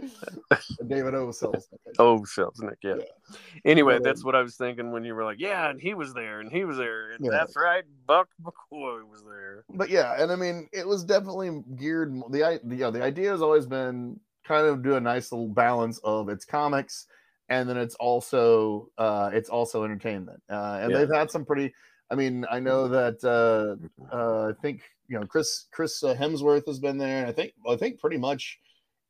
[laughs] David O. Selznick. Oh, Selznick, yeah. Yeah. Anyway, that's what I was thinking when you were like, "Yeah," and he was there, and he was there, and Yeah. that's right, Buck McCoy was there. but yeah, and I mean, it was definitely geared. The the, you know, the idea has always been kind of do a nice little balance of its comics, and then it's also uh, it's also entertainment. Uh, and Yeah. they've had some pretty. I mean, I know that uh, uh, I think you know Chris Chris uh, Hemsworth has been there, and I think I think pretty much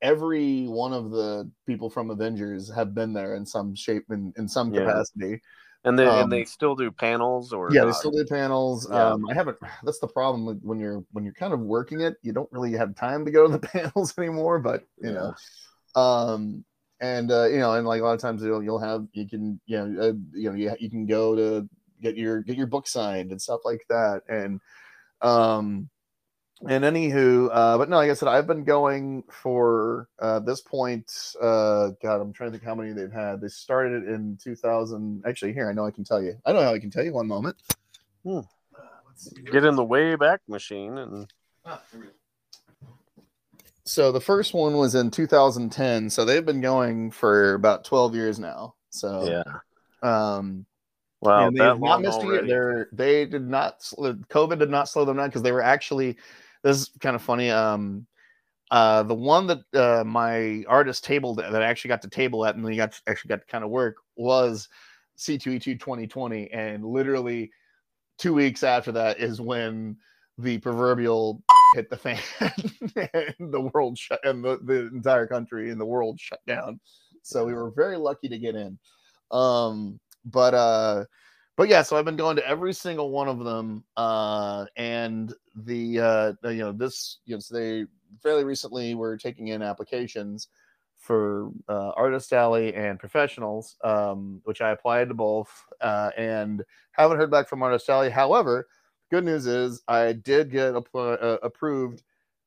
every one of the people from Avengers have been there in some shape in, in some Yeah. capacity. And they Um, and they still do panels or yeah, they still do panels. Yeah. Um, I haven't. [sighs] That's the problem when you're when you're kind of working it. You don't really have time to go to the [laughs] panels anymore. But you know, um, and uh, you know, and like a lot of times you'll you'll have you can you know uh, you know you, you can go to get your get your book signed and stuff like that. And um, and anywho, uh, but no, like I said, I've been going for uh, this point. Uh, God, I'm trying to think how many they've had. They started it in 2000. Actually, here I know I can tell you. I know how I can tell you. One moment. Hmm. Uh, get in the way back machine and Ah, here we go. So the first one was in 2010. So they've been going for about 12 years now. So yeah. um, Wow, and that they've not missed a year. They're they did not COVID did not slow them down because they were actually this is kind of funny. Um, uh, the one that uh, my artist tabled that I actually got to table at and we got actually got to kind of work was C2E2 2020, and literally two weeks after that is when the proverbial [laughs] hit the fan [laughs] and the world shut and the, the entire country and the world shut down. So we were very lucky to get in. Um, but uh but yeah, so I've been going to every single one of them. Uh and the uh you know, this you know, so they fairly recently were taking in applications for uh, artist alley and professionals um, which i applied to both uh, and haven't heard back from artist alley however good news is i did get uh, approved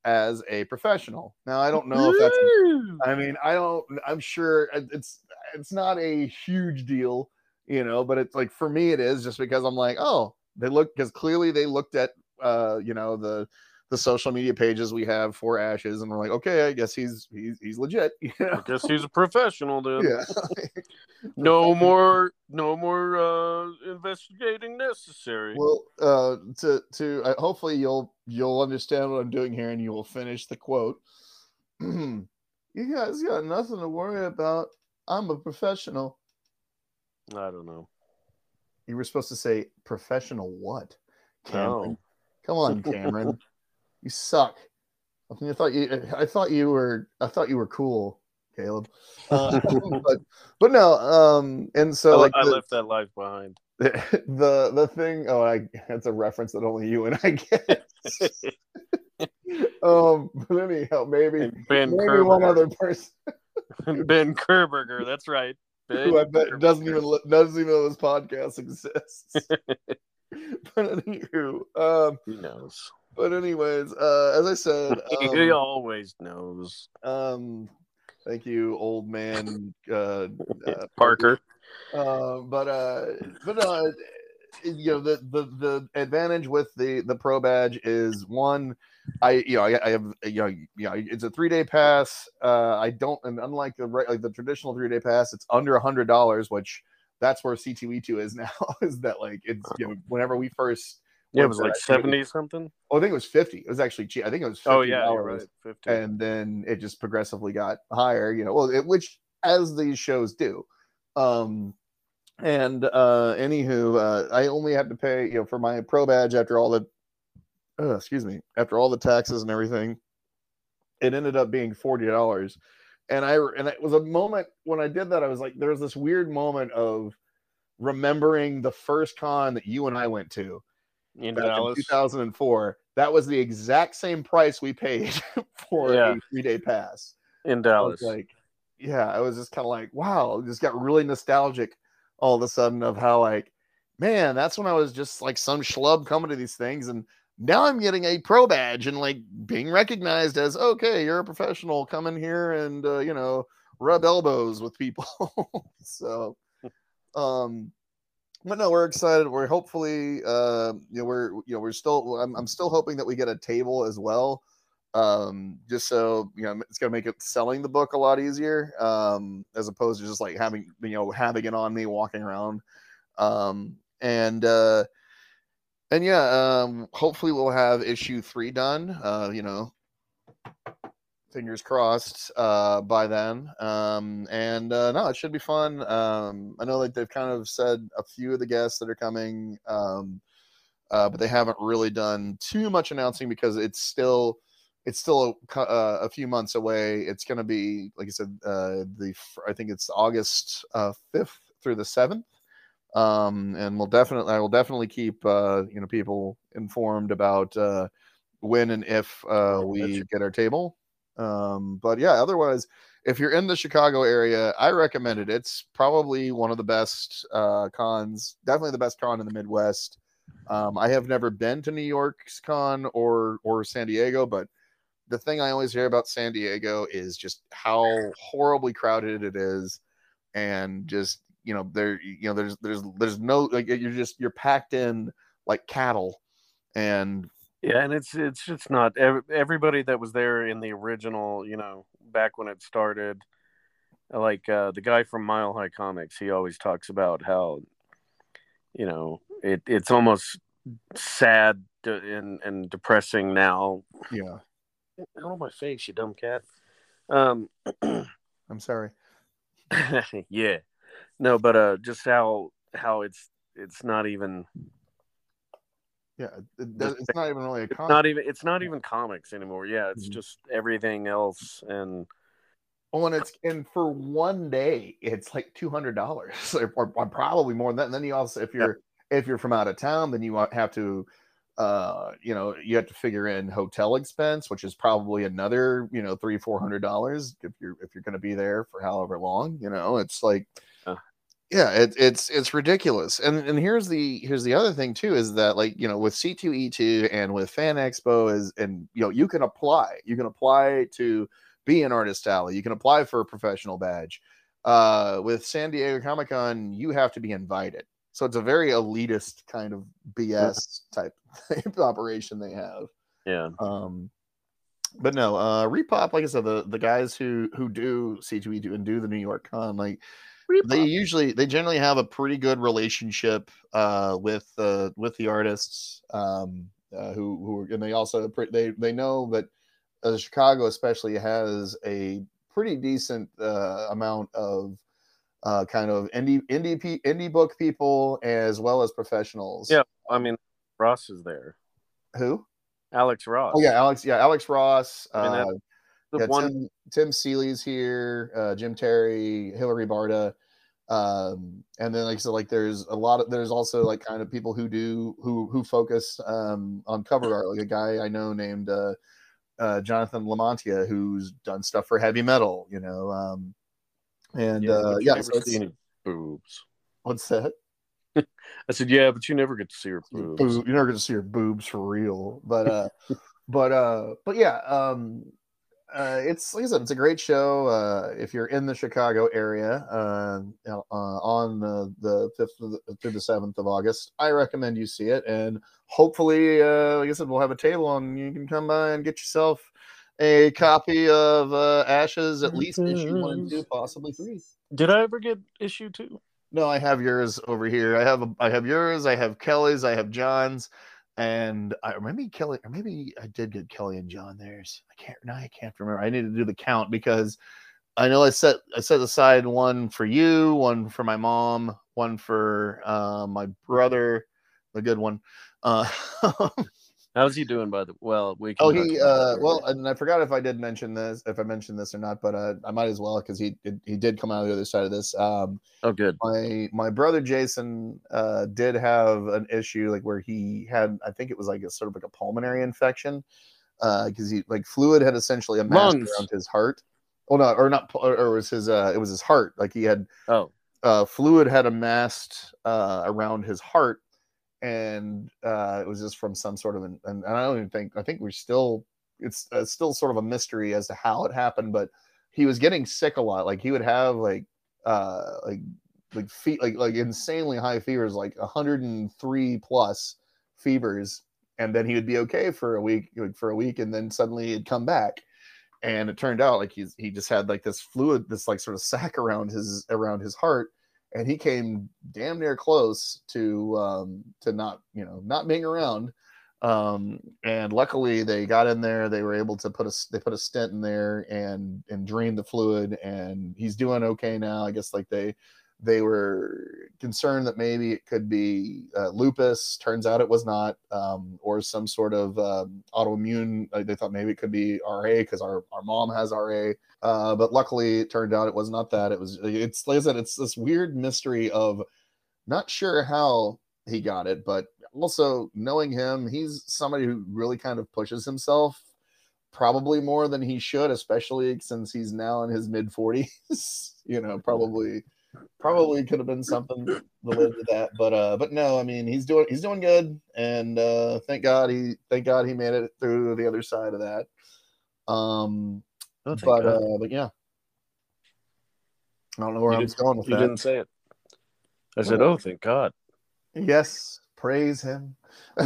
as a professional. Now I don't know if that's I mean, I don't I'm sure it's it's not a huge deal, you know, but it's like for me it is just because I'm like, oh, they look because clearly they looked at uh, you know, the the social media pages we have for Ashes, and we're like, okay, I guess he's he's he's legit. [laughs] You know? I guess he's a professional then. Yeah. [laughs] [laughs] no more, no more uh, investigating necessary. Well, uh, to to uh, hopefully you'll you'll understand what I'm doing here, and you will finish the quote. [clears throat] you guys got nothing to worry about. I'm a professional. I don't know. You were supposed to say professional what? Cameron. No. Come on, [laughs] Cameron. You suck. I, mean, I thought you. I thought you were. I thought you were cool, Caleb. Uh, [laughs] but but no. Um. And so I, like I the, left that life behind. [laughs] The, the thing. Oh, I. That's a reference that only you and I get. um. But anyhow, maybe ben maybe Kerberger. one other person. ben Kerberger. That's right. Who I bet doesn't even doesn't even know this podcast exists. [laughs] [laughs] but anywho, um, who knows? But anyways, uh, as I said, [laughs] um, he always knows. Um, thank you, old man uh, uh Parker. Uh, but uh, but uh, you know the the the advantage with the the pro badge is one. I you know I, I have you know you know it's a three day pass. Uh, I don't and unlike the right like the traditional three day pass, it's under a hundred dollars, which that's where C2E2 is [laughs] now. Is that like it's you know whenever we first yeah, it was like seventy something. Oh, I think it was fifty. It was actually cheap. I think it was. 50 oh yeah, right. Fifty. And then it just progressively got higher. You know, well, it, which as these shows do. Um, and uh, anywho, uh, I only had to pay you know for my pro badge after all the, uh, excuse me, after all the taxes and everything. It ended up being forty dollars, and I and it was a moment when I did that. I was like, there was this weird moment of remembering the first con that you and I went to in Dallas. In 2004. That was the exact same price we paid [laughs] for yeah. a three day pass in Dallas. Like, yeah, I was just kind of like, wow, just got really nostalgic all of a sudden of how like, man, that's when I was just like some schlub coming to these things, and now I'm getting a pro badge and like being recognized as okay, you're a professional, come in here and uh, you know rub elbows with people. [laughs] so, um, but no, we're excited. We're hopefully, uh, you know, we're you know we're still. I'm, I'm still hoping that we get a table as well, um, just so you know it's gonna make it selling the book a lot easier, um, as opposed to just like having you know having it on me walking around, um, and uh, and yeah, um, hopefully we'll have issue three done. Uh, you know, fingers crossed uh, by then. Um, and uh, no, it should be fun. Um, I know like they've kind of said a few of the guests that are coming, um, uh, but they haven't really done too much announcing because it's still it's still a, uh, a few months away. It's going to be like I said, uh, the I think it's August uh, fifth through the seventh. Um, and we'll definitely, I will definitely keep uh, you know people informed about uh, when and if uh, we get our table. Um, but yeah, otherwise, if you're in the Chicago area, I recommend it. It's probably one of the best uh, cons, definitely the best con in the Midwest. Um, I have never been to New York's con or or San Diego, but the thing I always hear about San Diego is just how horribly crowded it is, and just you know there you know there's there's there's no like you're just you're packed in like cattle, and yeah, and it's it's just not everybody that was there in the original, you know, back when it started. Like uh, the guy from Mile High Comics, he always talks about how, you know, it it's almost sad and and depressing now. Yeah. Out of my face, you dumb cat. Um, [clears throat] I'm sorry. [laughs] yeah, no, but uh, just how how it's it's not even yeah, it, it's not even really a comic. not even it's not even comics anymore. Yeah, it's mm-hmm. just everything else and Oh, and it's and for one day it's like two hundred dollars, [laughs] or, or, probably more than that. And then you also, if you're yeah. if you're from out of town, then you have to, uh, you know, you have to figure in hotel expense, which is probably another, you know, three four hundred dollars if you're if you're going to be there for however long. You know, it's like, uh, yeah it, it's it's ridiculous and and here's the here's the other thing too is that like you know with c2e2 and with fan expo is and you know you can apply you can apply to be an artist alley you can apply for a professional badge. Uh with san diego comic-con you have to be invited so it's a very elitist kind of bs type, type [laughs] operation they have. Yeah. um but no uh ReedPop like i said the the guys who who do c2e2 and do the new york con like they usually they generally have a pretty good relationship uh with uh with the artists um uh, who who and they also they they know that uh, chicago especially has a pretty decent uh amount of uh kind of indie indie indie book people as well as professionals Yeah. I mean, Ross is there. who Alex Ross. oh yeah alex yeah alex ross I mean, uh that- The yeah, one. Tim, Tim Seeley's here, uh, Jim Terry, Hilary Barta, um, and then like I said, like there's a lot of there's also like kind of people who do who who focus um, on cover art, like a guy I know named uh, uh, Jonathan Lamontia who's done stuff for heavy metal, you know, um, and yeah, uh, yeah, so see any boobs. what's that? [laughs] I said, yeah, but you never get to see her boobs. You're never get to see her boobs for real, but uh, [laughs] but uh, but yeah, um, uh, it's like I said, it's a great show. Uh, if you're in the Chicago area, uh, uh, on the the fifth through the seventh of August, I recommend you see it. And hopefully, uh, like I said, we'll have a table and you can come by and get yourself a copy of uh, Ashes, at least issue one and two, possibly three. Did I ever get issue two? No, I have yours over here. I have a, I have yours. I have Kelly's. I have John's, and I maybe Kelly, or maybe I did get Kelly and John theirs. I can't now. I can't remember. I need to do the count because I know I set I set aside one for you, one for my mom, one for uh, my brother, the good one. Uh, [laughs] How's he doing? By the well, we. Can oh, he uh, well, and I forgot if I did mention this, if I mentioned this or not, but uh, I might as well because he did, he did come out the other side of this. Um, oh, good. my my brother Jason uh, did have an issue like where he had I think it was like a sort of like a pulmonary infection because he like fluid had essentially amassed Lungs. around his heart. Well, no, or not, or, or was his uh, it was his heart. Like he had Oh, uh, fluid had amassed uh, around his heart, and uh, it was just from some sort of an. And, I don't even think I think we're still it's still sort of a mystery as to how it happened, but he was getting sick a lot. Like he would have like uh like like feet like like insanely high fevers, like 103 plus fevers, and then he would be okay for a week, like for a week, and then suddenly he'd come back. And it turned out like he's he just had like this fluid, this like sort of sack [laughs] around his around his heart, and he came damn near close to um to not you know not being around. Um, and luckily they got in there. They were able to put a they put a stent in there and and drain the fluid, and he's doing okay now. I guess like they they were concerned that maybe it could be uh, lupus. Turns out it was not, um, or some sort of um, autoimmune. Like they thought maybe it could be RA because our, our mom has RA. Uh, but luckily, it turned out it was not that. It was it's like I said, it's this weird mystery of not sure how he got it, but also knowing him, he's somebody who really kind of pushes himself probably more than he should, especially since he's now in his mid 40s. [laughs] you know, probably probably could have been something related to that. But uh but no, I mean he's doing he's doing good and uh thank God he thank God he made it through the other side of that. Um oh but uh but yeah. I don't know where You I was going with you that. didn't say it. I said, Well- "Oh, thank God." Yes, praise him. [laughs]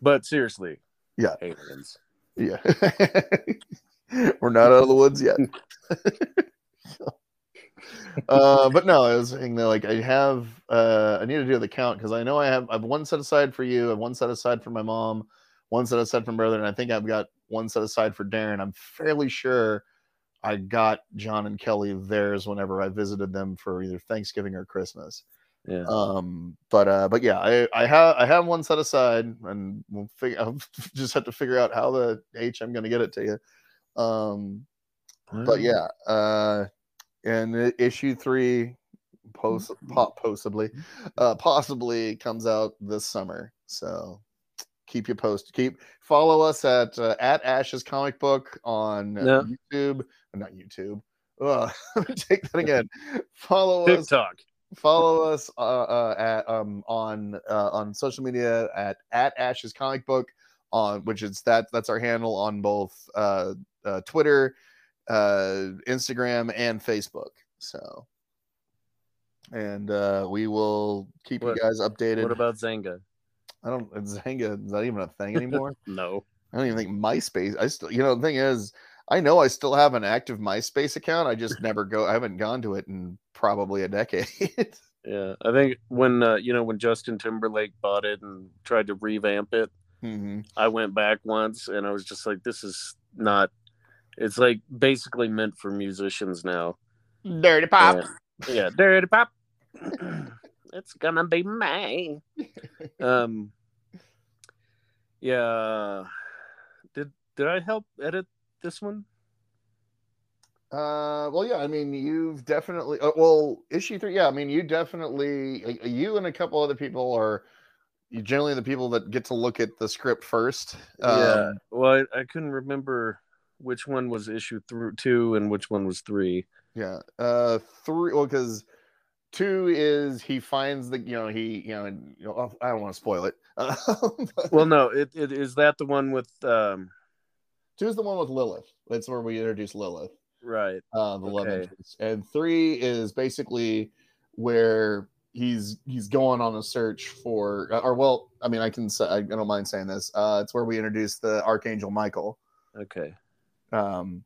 But seriously, Yeah. aliens. yeah. [laughs] We're not out of the woods yet. [laughs] uh, but no, I was saying that like I have uh I need to do the count because I know I have I've one set aside for you, I've one set aside for my mom, one set aside for my brother, and I think I've got one set aside for Darren. I'm fairly sure I got John and Kelly theirs whenever I visited them for either Thanksgiving or Christmas. Yeah. Um, but uh, but yeah, I I have I have one set aside, and we'll figure. [laughs] I'll just have to figure out how the H I'm going to get it to you. Um, but yeah, uh, and issue three, post po- possibly, uh, possibly comes out this summer. So keep you posted. Keep follow us at uh, at Ash's Comic Book on. YouTube, not YouTube, Uh, [laughs] me take that again. [laughs] Follow us. TikTok. Follow us uh, uh, at um on uh, on social media at at Ash's Comic Book on which is that that's our handle on both uh, uh Twitter, uh Instagram, and Facebook. So, and uh we will keep What- you guys updated. What about Xanga? I don't Xanga is that even a thing anymore? [laughs] No. I don't even think MySpace. I still, you know, the thing is, I know I still have an active MySpace account. I just [laughs] never go. I haven't gone to it in probably a decade. [laughs] Yeah, I think when uh, you know when Justin Timberlake bought it and tried to revamp it, hmm I went back once and I was just like, this is not. It's like basically meant for musicians now. Dirty And- yeah, dirty pop. [clears throat] it's gonna be me. [laughs] Um. Yeah. Did did I help edit this one? Uh, well, yeah. I mean, you've definitely. Uh, well, issue three. Yeah, I mean, you definitely. uh, You and a couple other people are. You generally the people that get to look at the script first. yeah. Um, Well, I, I couldn't remember which one was issue through two and which one was three. Yeah. Uh, three. Well, because two is he finds the you know he you know and, you know I don't want to spoil it. [laughs] but Well, no, it, it is that the one with um two is the one with Lilith. That's where we introduce Lilith, right. uh, the love interest, and three is basically where he's he's going on a search for or well I mean I can say I don't mind saying this. Uh, it's where we introduce the Archangel Michael. Okay. Um,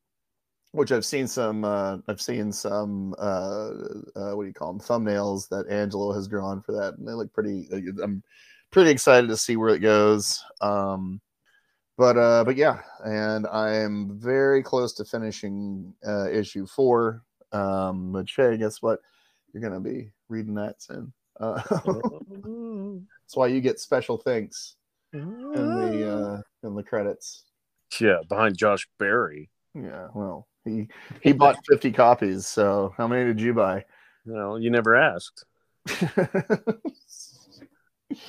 which I've seen some. Uh, I've seen some. Uh, uh, what do you call them? Thumbnails that Angelo has drawn for that, and they look pretty. I'm pretty excited to see where it goes. Um, but uh, but yeah, and I'm very close to finishing uh, issue four. Um, but Shay, guess what? You're gonna be reading that soon. Uh, [laughs] that's why you get special thanks in the uh, in the credits. Yeah, behind Josh Berry. Yeah, well, he he [laughs] bought 50 copies, so how many did you buy? You know, you never asked. [laughs]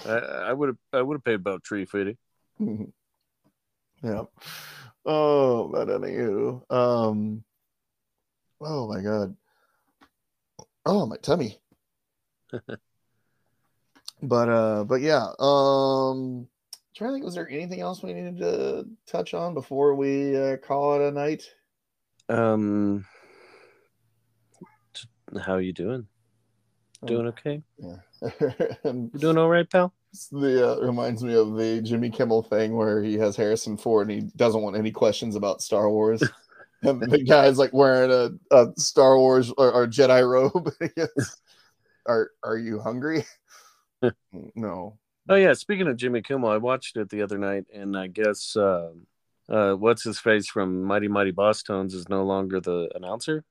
I, would have I would have paid about three fifty. [laughs] yeah. Oh, but anywho, um, oh my god, oh my tummy. but uh, but yeah, um, trying to think, was there anything else we needed to touch on before we uh, call it a night? Um, how you doing? Doing okay? Yeah. [laughs] doing all right, pal? The uh, reminds me of the Jimmy Kimmel thing where he has Harrison Ford and he doesn't want any questions about Star Wars. [laughs] and the guy's like wearing a, a Star Wars or, or Jedi robe. [laughs] Goes, are are you hungry? no. Oh yeah. Speaking of Jimmy Kimmel, I watched it the other night, and I guess uh, uh, what's his face from Mighty Mighty Bosstones is no longer the announcer.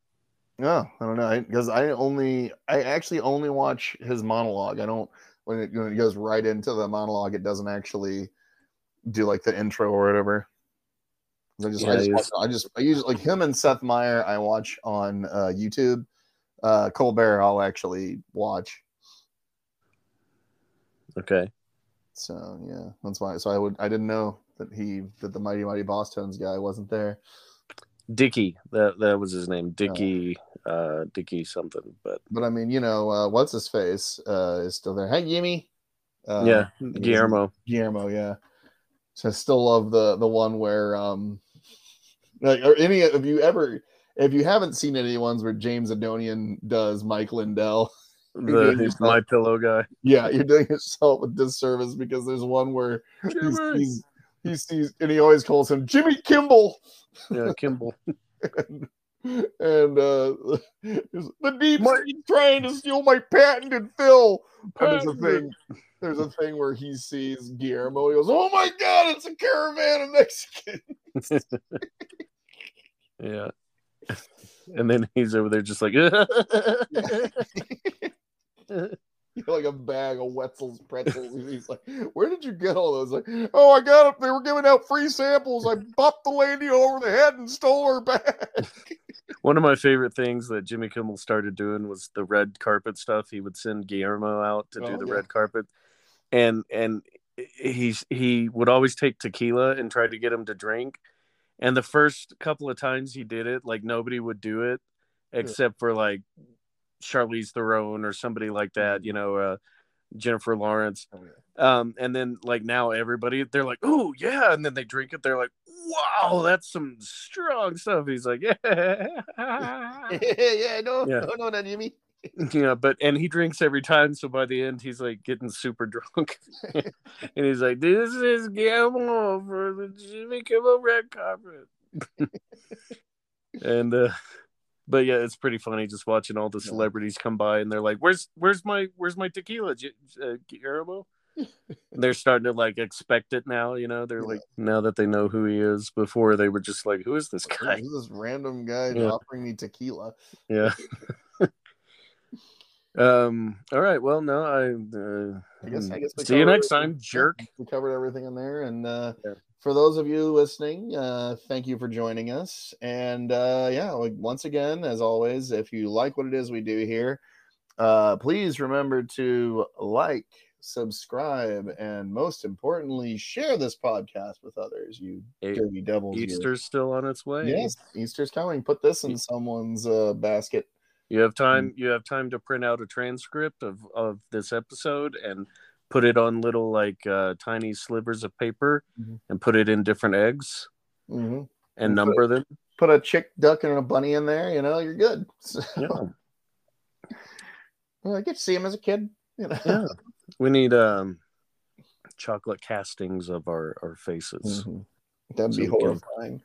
No, I don't know because I only I actually only watch his monologue. I don't when it, when it goes right into the monologue, it doesn't actually do like the intro or whatever. I just, I, just watch, I just I usually like him and Seth Meyer. I watch on uh, YouTube. Uh, Colbert, I'll actually watch. Okay. So yeah, that's why. So I would I didn't know that he that the Mighty Mighty Bosstones guy wasn't there. Dicky, that that was his name. Dicky, uh, Dicky something. But But I mean, you know, uh, what's his face uh, is still there. Hey, Gimme. Uh, yeah, Guillermo. Guillermo, yeah. So I still love the the one where um like or any if you ever if you haven't seen any ones where James Adomian does Mike Lindell, [laughs] The my pillow guy. yeah, you're doing yourself a disservice because there's one where he sees he sees and he always calls him Jimmy Kimball. Yeah, Kimball. and, [laughs] and uh [laughs] the deep My- trying to steal my patented fill. And there's a thing. There's a thing where he sees Guillermo. He goes, "Oh my God, it's a caravan of Mexicans." [laughs] Yeah. And then he's over there just like [laughs] like a bag of Wetzel's pretzels. And he's like, "Where did you get all those?" Like, "Oh, I got them. They were giving out free samples. I bopped the lady over the head and stole her bag." [laughs] One of my favorite things that Jimmy Kimmel started doing was the red carpet stuff. He would send Guillermo out to do Oh, the yeah. red carpet, and and he's he would always take tequila and try to get him to drink. And the first couple of times he did it, like nobody would do it, except for like Charlize Theron or somebody like that, you know, uh, Jennifer Lawrence. Oh, yeah. Um, and then like now everybody they're like, oh yeah, and then they drink it. They're like, wow, that's some strong stuff. He's like, yeah, [laughs] yeah, no, Yeah. no, no, not Jimmy. yeah, but and he drinks every time. So by the end, he's like getting super drunk, [laughs] and he's like, "This is Gamble for the Jimmy Kimmel red carpet." [laughs] and uh, but yeah, it's pretty funny just watching all the celebrities come by, and they're like, "Where's where's my where's my tequila, J- uh, Guillermo?" [laughs] They're starting to like expect it now. You know, they're Yeah. like now that they know who he is. Before they were just like, "Who is this Who's guy?" this random guy Yeah. offering me tequila? Yeah. [laughs] [laughs] um. All right. Well, no. I. Uh, I guess. I guess. see you next time, jerk. We covered everything in there, and uh, Yeah. For those of you listening, uh, thank you for joining us. And uh, yeah, once again, as always, if you like what it is we do here, uh, please remember to like, subscribe, and most importantly, share this podcast with others. You dirty devils! you. Easter's still on its way. Yes, Easter's coming. Put this in someone's uh, basket. You have Mm. time. You have time to print out a transcript of of this episode and put it on little like uh, tiny slivers of paper Mhm. and put it in different eggs hmm and And put number them. Put a chick, duck, and a bunny in there. You know, you're good. [laughs] So, Yeah. [laughs] well, I get to see him as a kid. You know. Yeah. [laughs] We need um chocolate castings of our our faces. Mhm. That'd So be horrifying.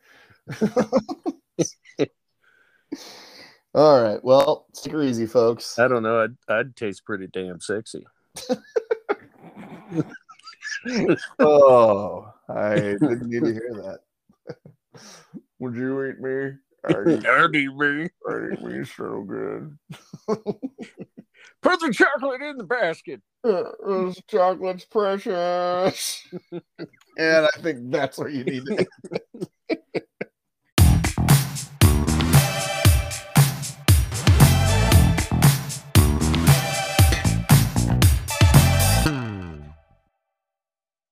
All right. Well, take her easy, folks. I don't know. I'd I'd taste pretty damn sexy. [laughs] Oh, I didn't need to hear that. [laughs] Would you eat me? I [laughs] Dirty me. I eat me so good. Put the chocolate in the basket. This chocolate's precious. and I think that's what you need to